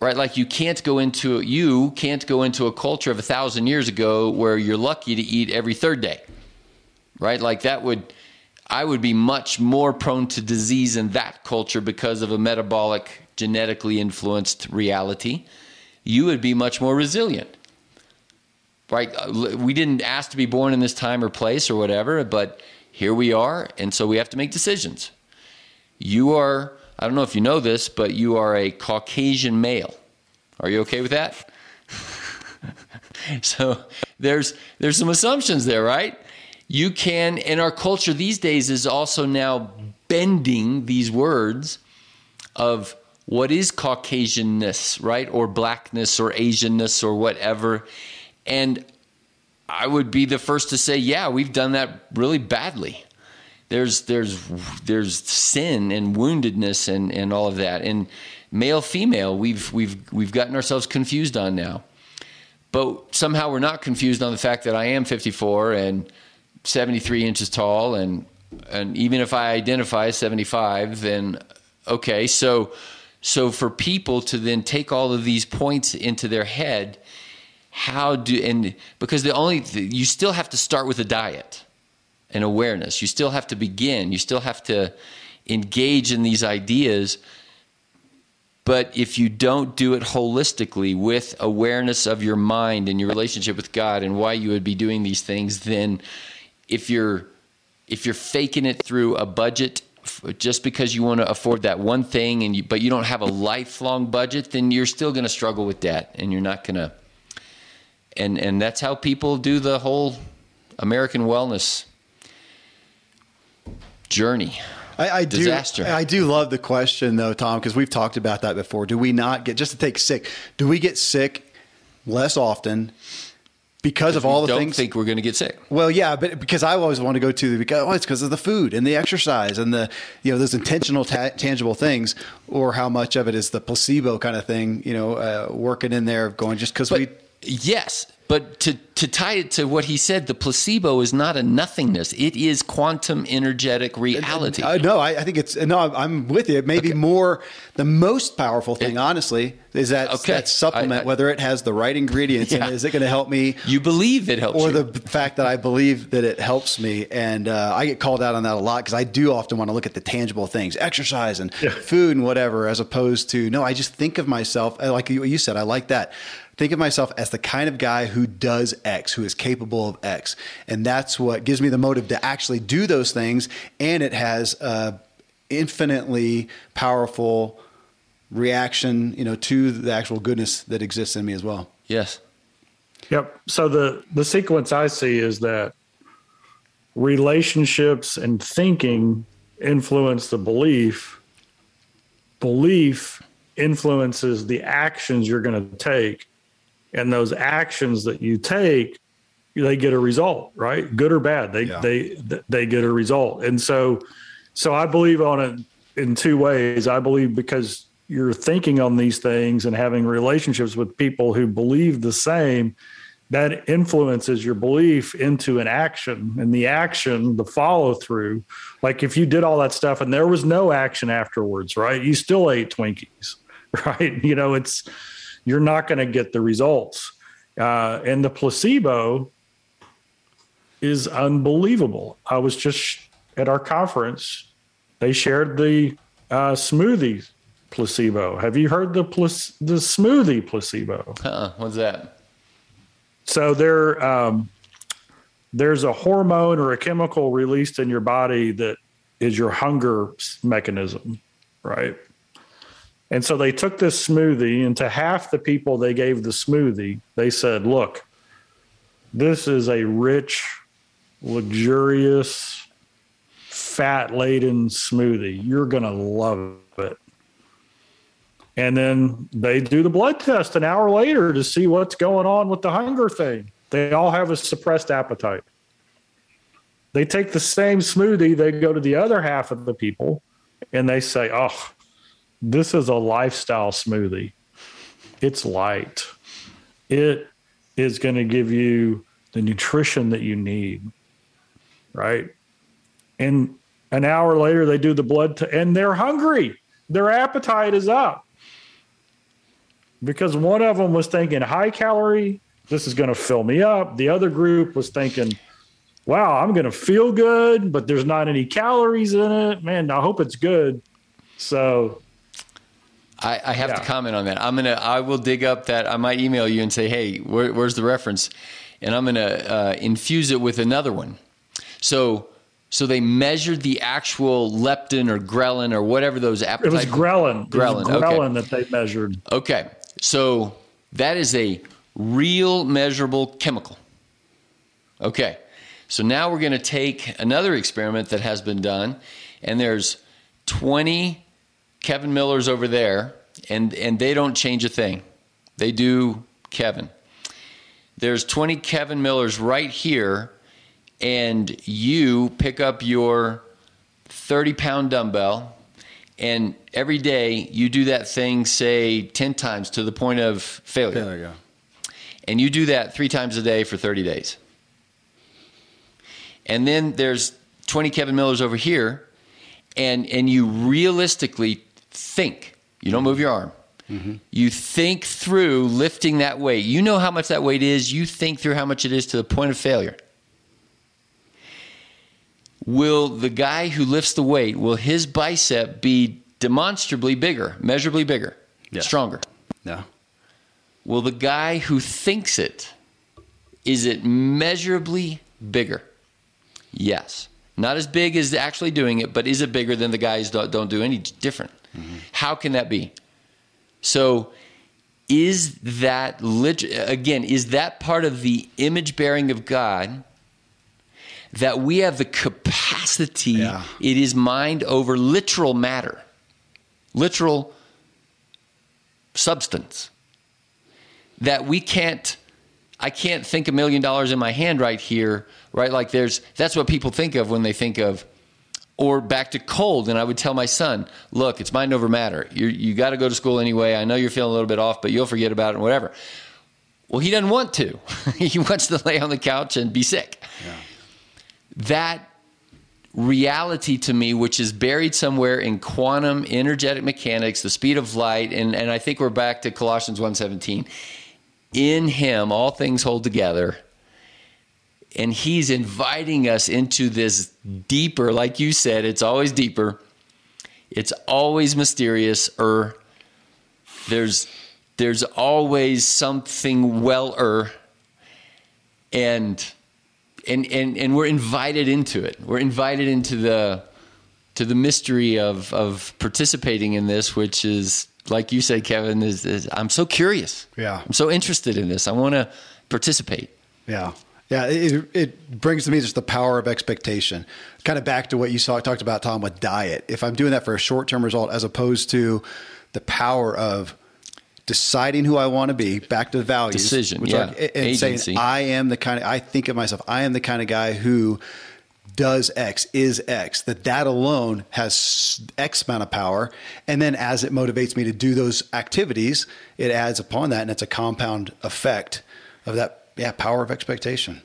right? Like you can't go into you can't go into a culture of a thousand years ago where you're lucky to eat every third day, right? Like that would. I would be much more prone to disease in that culture because of a metabolic, genetically influenced reality. You would be much more resilient right? Uh, we didn't ask to be born in this time or place or whatever, but here we are, and so we have to make decisions. You are, I don't know if you know this, but you are a Caucasian male. Are you okay with that? so there's there's some assumptions there, right? You can in our culture these days is also now bending these words of what is Caucasianness, right? Or blackness or Asianness or whatever. And I would be the first to say, yeah, we've done that really badly there's there's there's sin and woundedness and and all of that. And male female we've we've we've gotten ourselves confused on now. But somehow we're not confused on the fact that I am 54 and 73 inches tall and and even if I identify as 75, then okay. So so for people to then take all of these points into their head, how do and because the only you still have to start with a diet and awareness. You still have to begin. You still have to engage in these ideas. But if you don't do it holistically with awareness of your mind and your relationship with God and why you would be doing these things, then if you're if you're faking it through a budget just because you want to afford that one thing and you, but you don't have a lifelong budget then you're still going to struggle with debt and you're not going to and and that's how people do the whole American wellness journey. I, I do. Disaster. I do love the question though, Tom, because we've talked about that before. Do we not get just to take sick? Do we get sick less often because of all the don't things. think we're going to get sick. Well, yeah, but because I always want to go to because oh, it's because of the food and the exercise and the you know those intentional ta- tangible things, or how much of it is the placebo kind of thing, you know, uh, working in there, going just because we. Yes, but to, to tie it to what he said, the placebo is not a nothingness. It is quantum energetic reality. Uh, no, I, I, think it's no. I'm with you. Maybe okay. more the most powerful thing, it, honestly, is that okay. that supplement. I, I, whether it has the right ingredients yeah. and is it going to help me? You believe it helps, or you. the fact that I believe that it helps me, and uh, I get called out on that a lot because I do often want to look at the tangible things, exercise and yeah. food and whatever, as opposed to no. I just think of myself like you said. I like that think of myself as the kind of guy who does X, who is capable of X. And that's what gives me the motive to actually do those things. And it has a infinitely powerful reaction, you know, to the actual goodness that exists in me as well. Yes. Yep. So the the sequence I see is that relationships and thinking influence the belief. Belief influences the actions you're going to take and those actions that you take they get a result right? Good or bad they yeah. they they get a result. And so so i believe on it in two ways. I believe because you're thinking on these things and having relationships with people who believe the same that influences your belief into an action and the action the follow through like if you did all that stuff and there was no action afterwards right? You still ate twinkies right? You know it's you're not going to get the results. Uh, and the placebo is unbelievable. I was just at our conference. They shared the uh, smoothie placebo. Have you heard the the smoothie placebo? Uh-uh. What's that? So there, um, there's a hormone or a chemical released in your body that is your hunger mechanism, right? And so they took this smoothie, and to half the people they gave the smoothie, they said, Look, this is a rich, luxurious, fat laden smoothie. You're going to love it. And then they do the blood test an hour later to see what's going on with the hunger thing. They all have a suppressed appetite. They take the same smoothie, they go to the other half of the people, and they say, Oh, this is a lifestyle smoothie. It's light. It is going to give you the nutrition that you need. Right. And an hour later, they do the blood, t- and they're hungry. Their appetite is up because one of them was thinking high calorie, this is going to fill me up. The other group was thinking, wow, I'm going to feel good, but there's not any calories in it. Man, I hope it's good. So I, I have yeah. to comment on that. I'm gonna. I will dig up that. I might email you and say, "Hey, where, where's the reference?" And I'm gonna uh, infuse it with another one. So, so they measured the actual leptin or ghrelin or whatever those appetite. It was ghrelin. Ghrelin. It was ghrelin okay. that they measured. Okay, so that is a real measurable chemical. Okay, so now we're going to take another experiment that has been done, and there's 20 Kevin Miller's over there, and and they don't change a thing. They do Kevin. There's 20 Kevin Millers right here, and you pick up your 30 pound dumbbell, and every day you do that thing, say 10 times to the point of failure. You. And you do that three times a day for 30 days. and then there's 20 Kevin Millers over here, and and you realistically think. You don't move your arm. Mm-hmm. You think through lifting that weight. You know how much that weight is. You think through how much it is to the point of failure. Will the guy who lifts the weight, will his bicep be demonstrably bigger, measurably bigger, yes. stronger? No. Will the guy who thinks it, is it measurably bigger? Yes. Not as big as actually doing it, but is it bigger than the guys don't, don't do any different? Mm-hmm. How can that be? So, is that again? Is that part of the image bearing of God? That we have the capacity. Yeah. It is mind over literal matter, literal substance. That we can't. I can't think a million dollars in my hand right here, right? Like there's that's what people think of when they think of or back to cold. And I would tell my son, look, it's mind over matter. You're, you got to go to school anyway. I know you're feeling a little bit off, but you'll forget about it and whatever. Well, he doesn't want to. he wants to lay on the couch and be sick. Yeah. That reality to me, which is buried somewhere in quantum energetic mechanics, the speed of light, and, and I think we're back to Colossians 1.17. In him, all things hold together and he's inviting us into this deeper like you said it's always deeper. It's always mysterious or there's there's always something weller and and and and we're invited into it. We're invited into the to the mystery of of participating in this which is like you said kevin is, is i'm so curious. Yeah. I'm so interested in this. I want to participate. Yeah yeah, it, it brings to me just the power of expectation. Kind of back to what you saw, talked about, Tom, with diet. If I'm doing that for a short term result, as opposed to the power of deciding who I want to be, back to the values, decision, yeah, and Agency. saying I am the kind of I think of myself. I am the kind of guy who does X, is X, that that alone has X amount of power. And then as it motivates me to do those activities, it adds upon that and it's a compound effect of that yeah, power of expectation.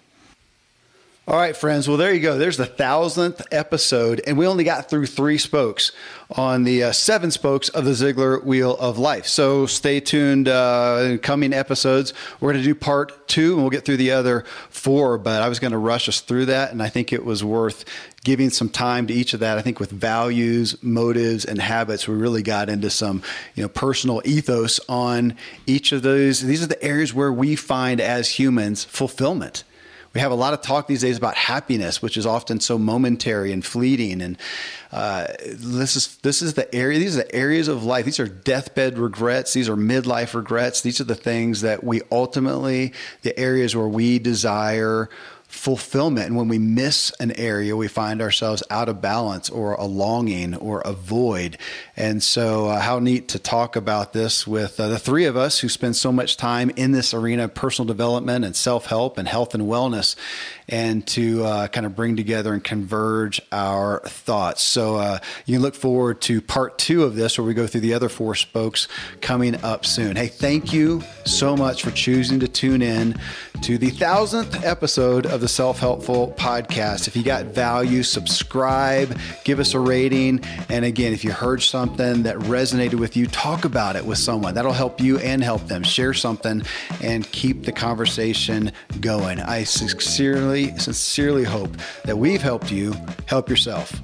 All right, friends. Well, there you go. There's the thousandth episode, and we only got through three spokes on the uh, seven spokes of the Ziglar Wheel of Life. So stay tuned uh, in coming episodes. We're going to do part two, and we'll get through the other four. But I was going to rush us through that, and I think it was worth giving some time to each of that. I think with values, motives, and habits, we really got into some you know personal ethos on each of those. These are the areas where we find as humans fulfillment we have a lot of talk these days about happiness, which is often so momentary and fleeting. And uh, this is this is the area. These are the areas of life. These are deathbed regrets. These are midlife regrets. These are the things that we ultimately, the areas where we desire fulfillment. And when we miss an area, we find ourselves out of balance or a longing or a void. And so, uh, how neat to talk about this with uh, the three of us who spend so much time in this arena personal development and self help and health and wellness, and to uh, kind of bring together and converge our thoughts. So, uh, you can look forward to part two of this where we go through the other four spokes coming up soon. Hey, thank you so much for choosing to tune in to the thousandth episode of the Self Helpful Podcast. If you got value, subscribe, give us a rating. And again, if you heard something that resonated with you, talk about it with someone. That'll help you and help them. Share something and keep the conversation going. I sincerely, sincerely hope that we've helped you help yourself.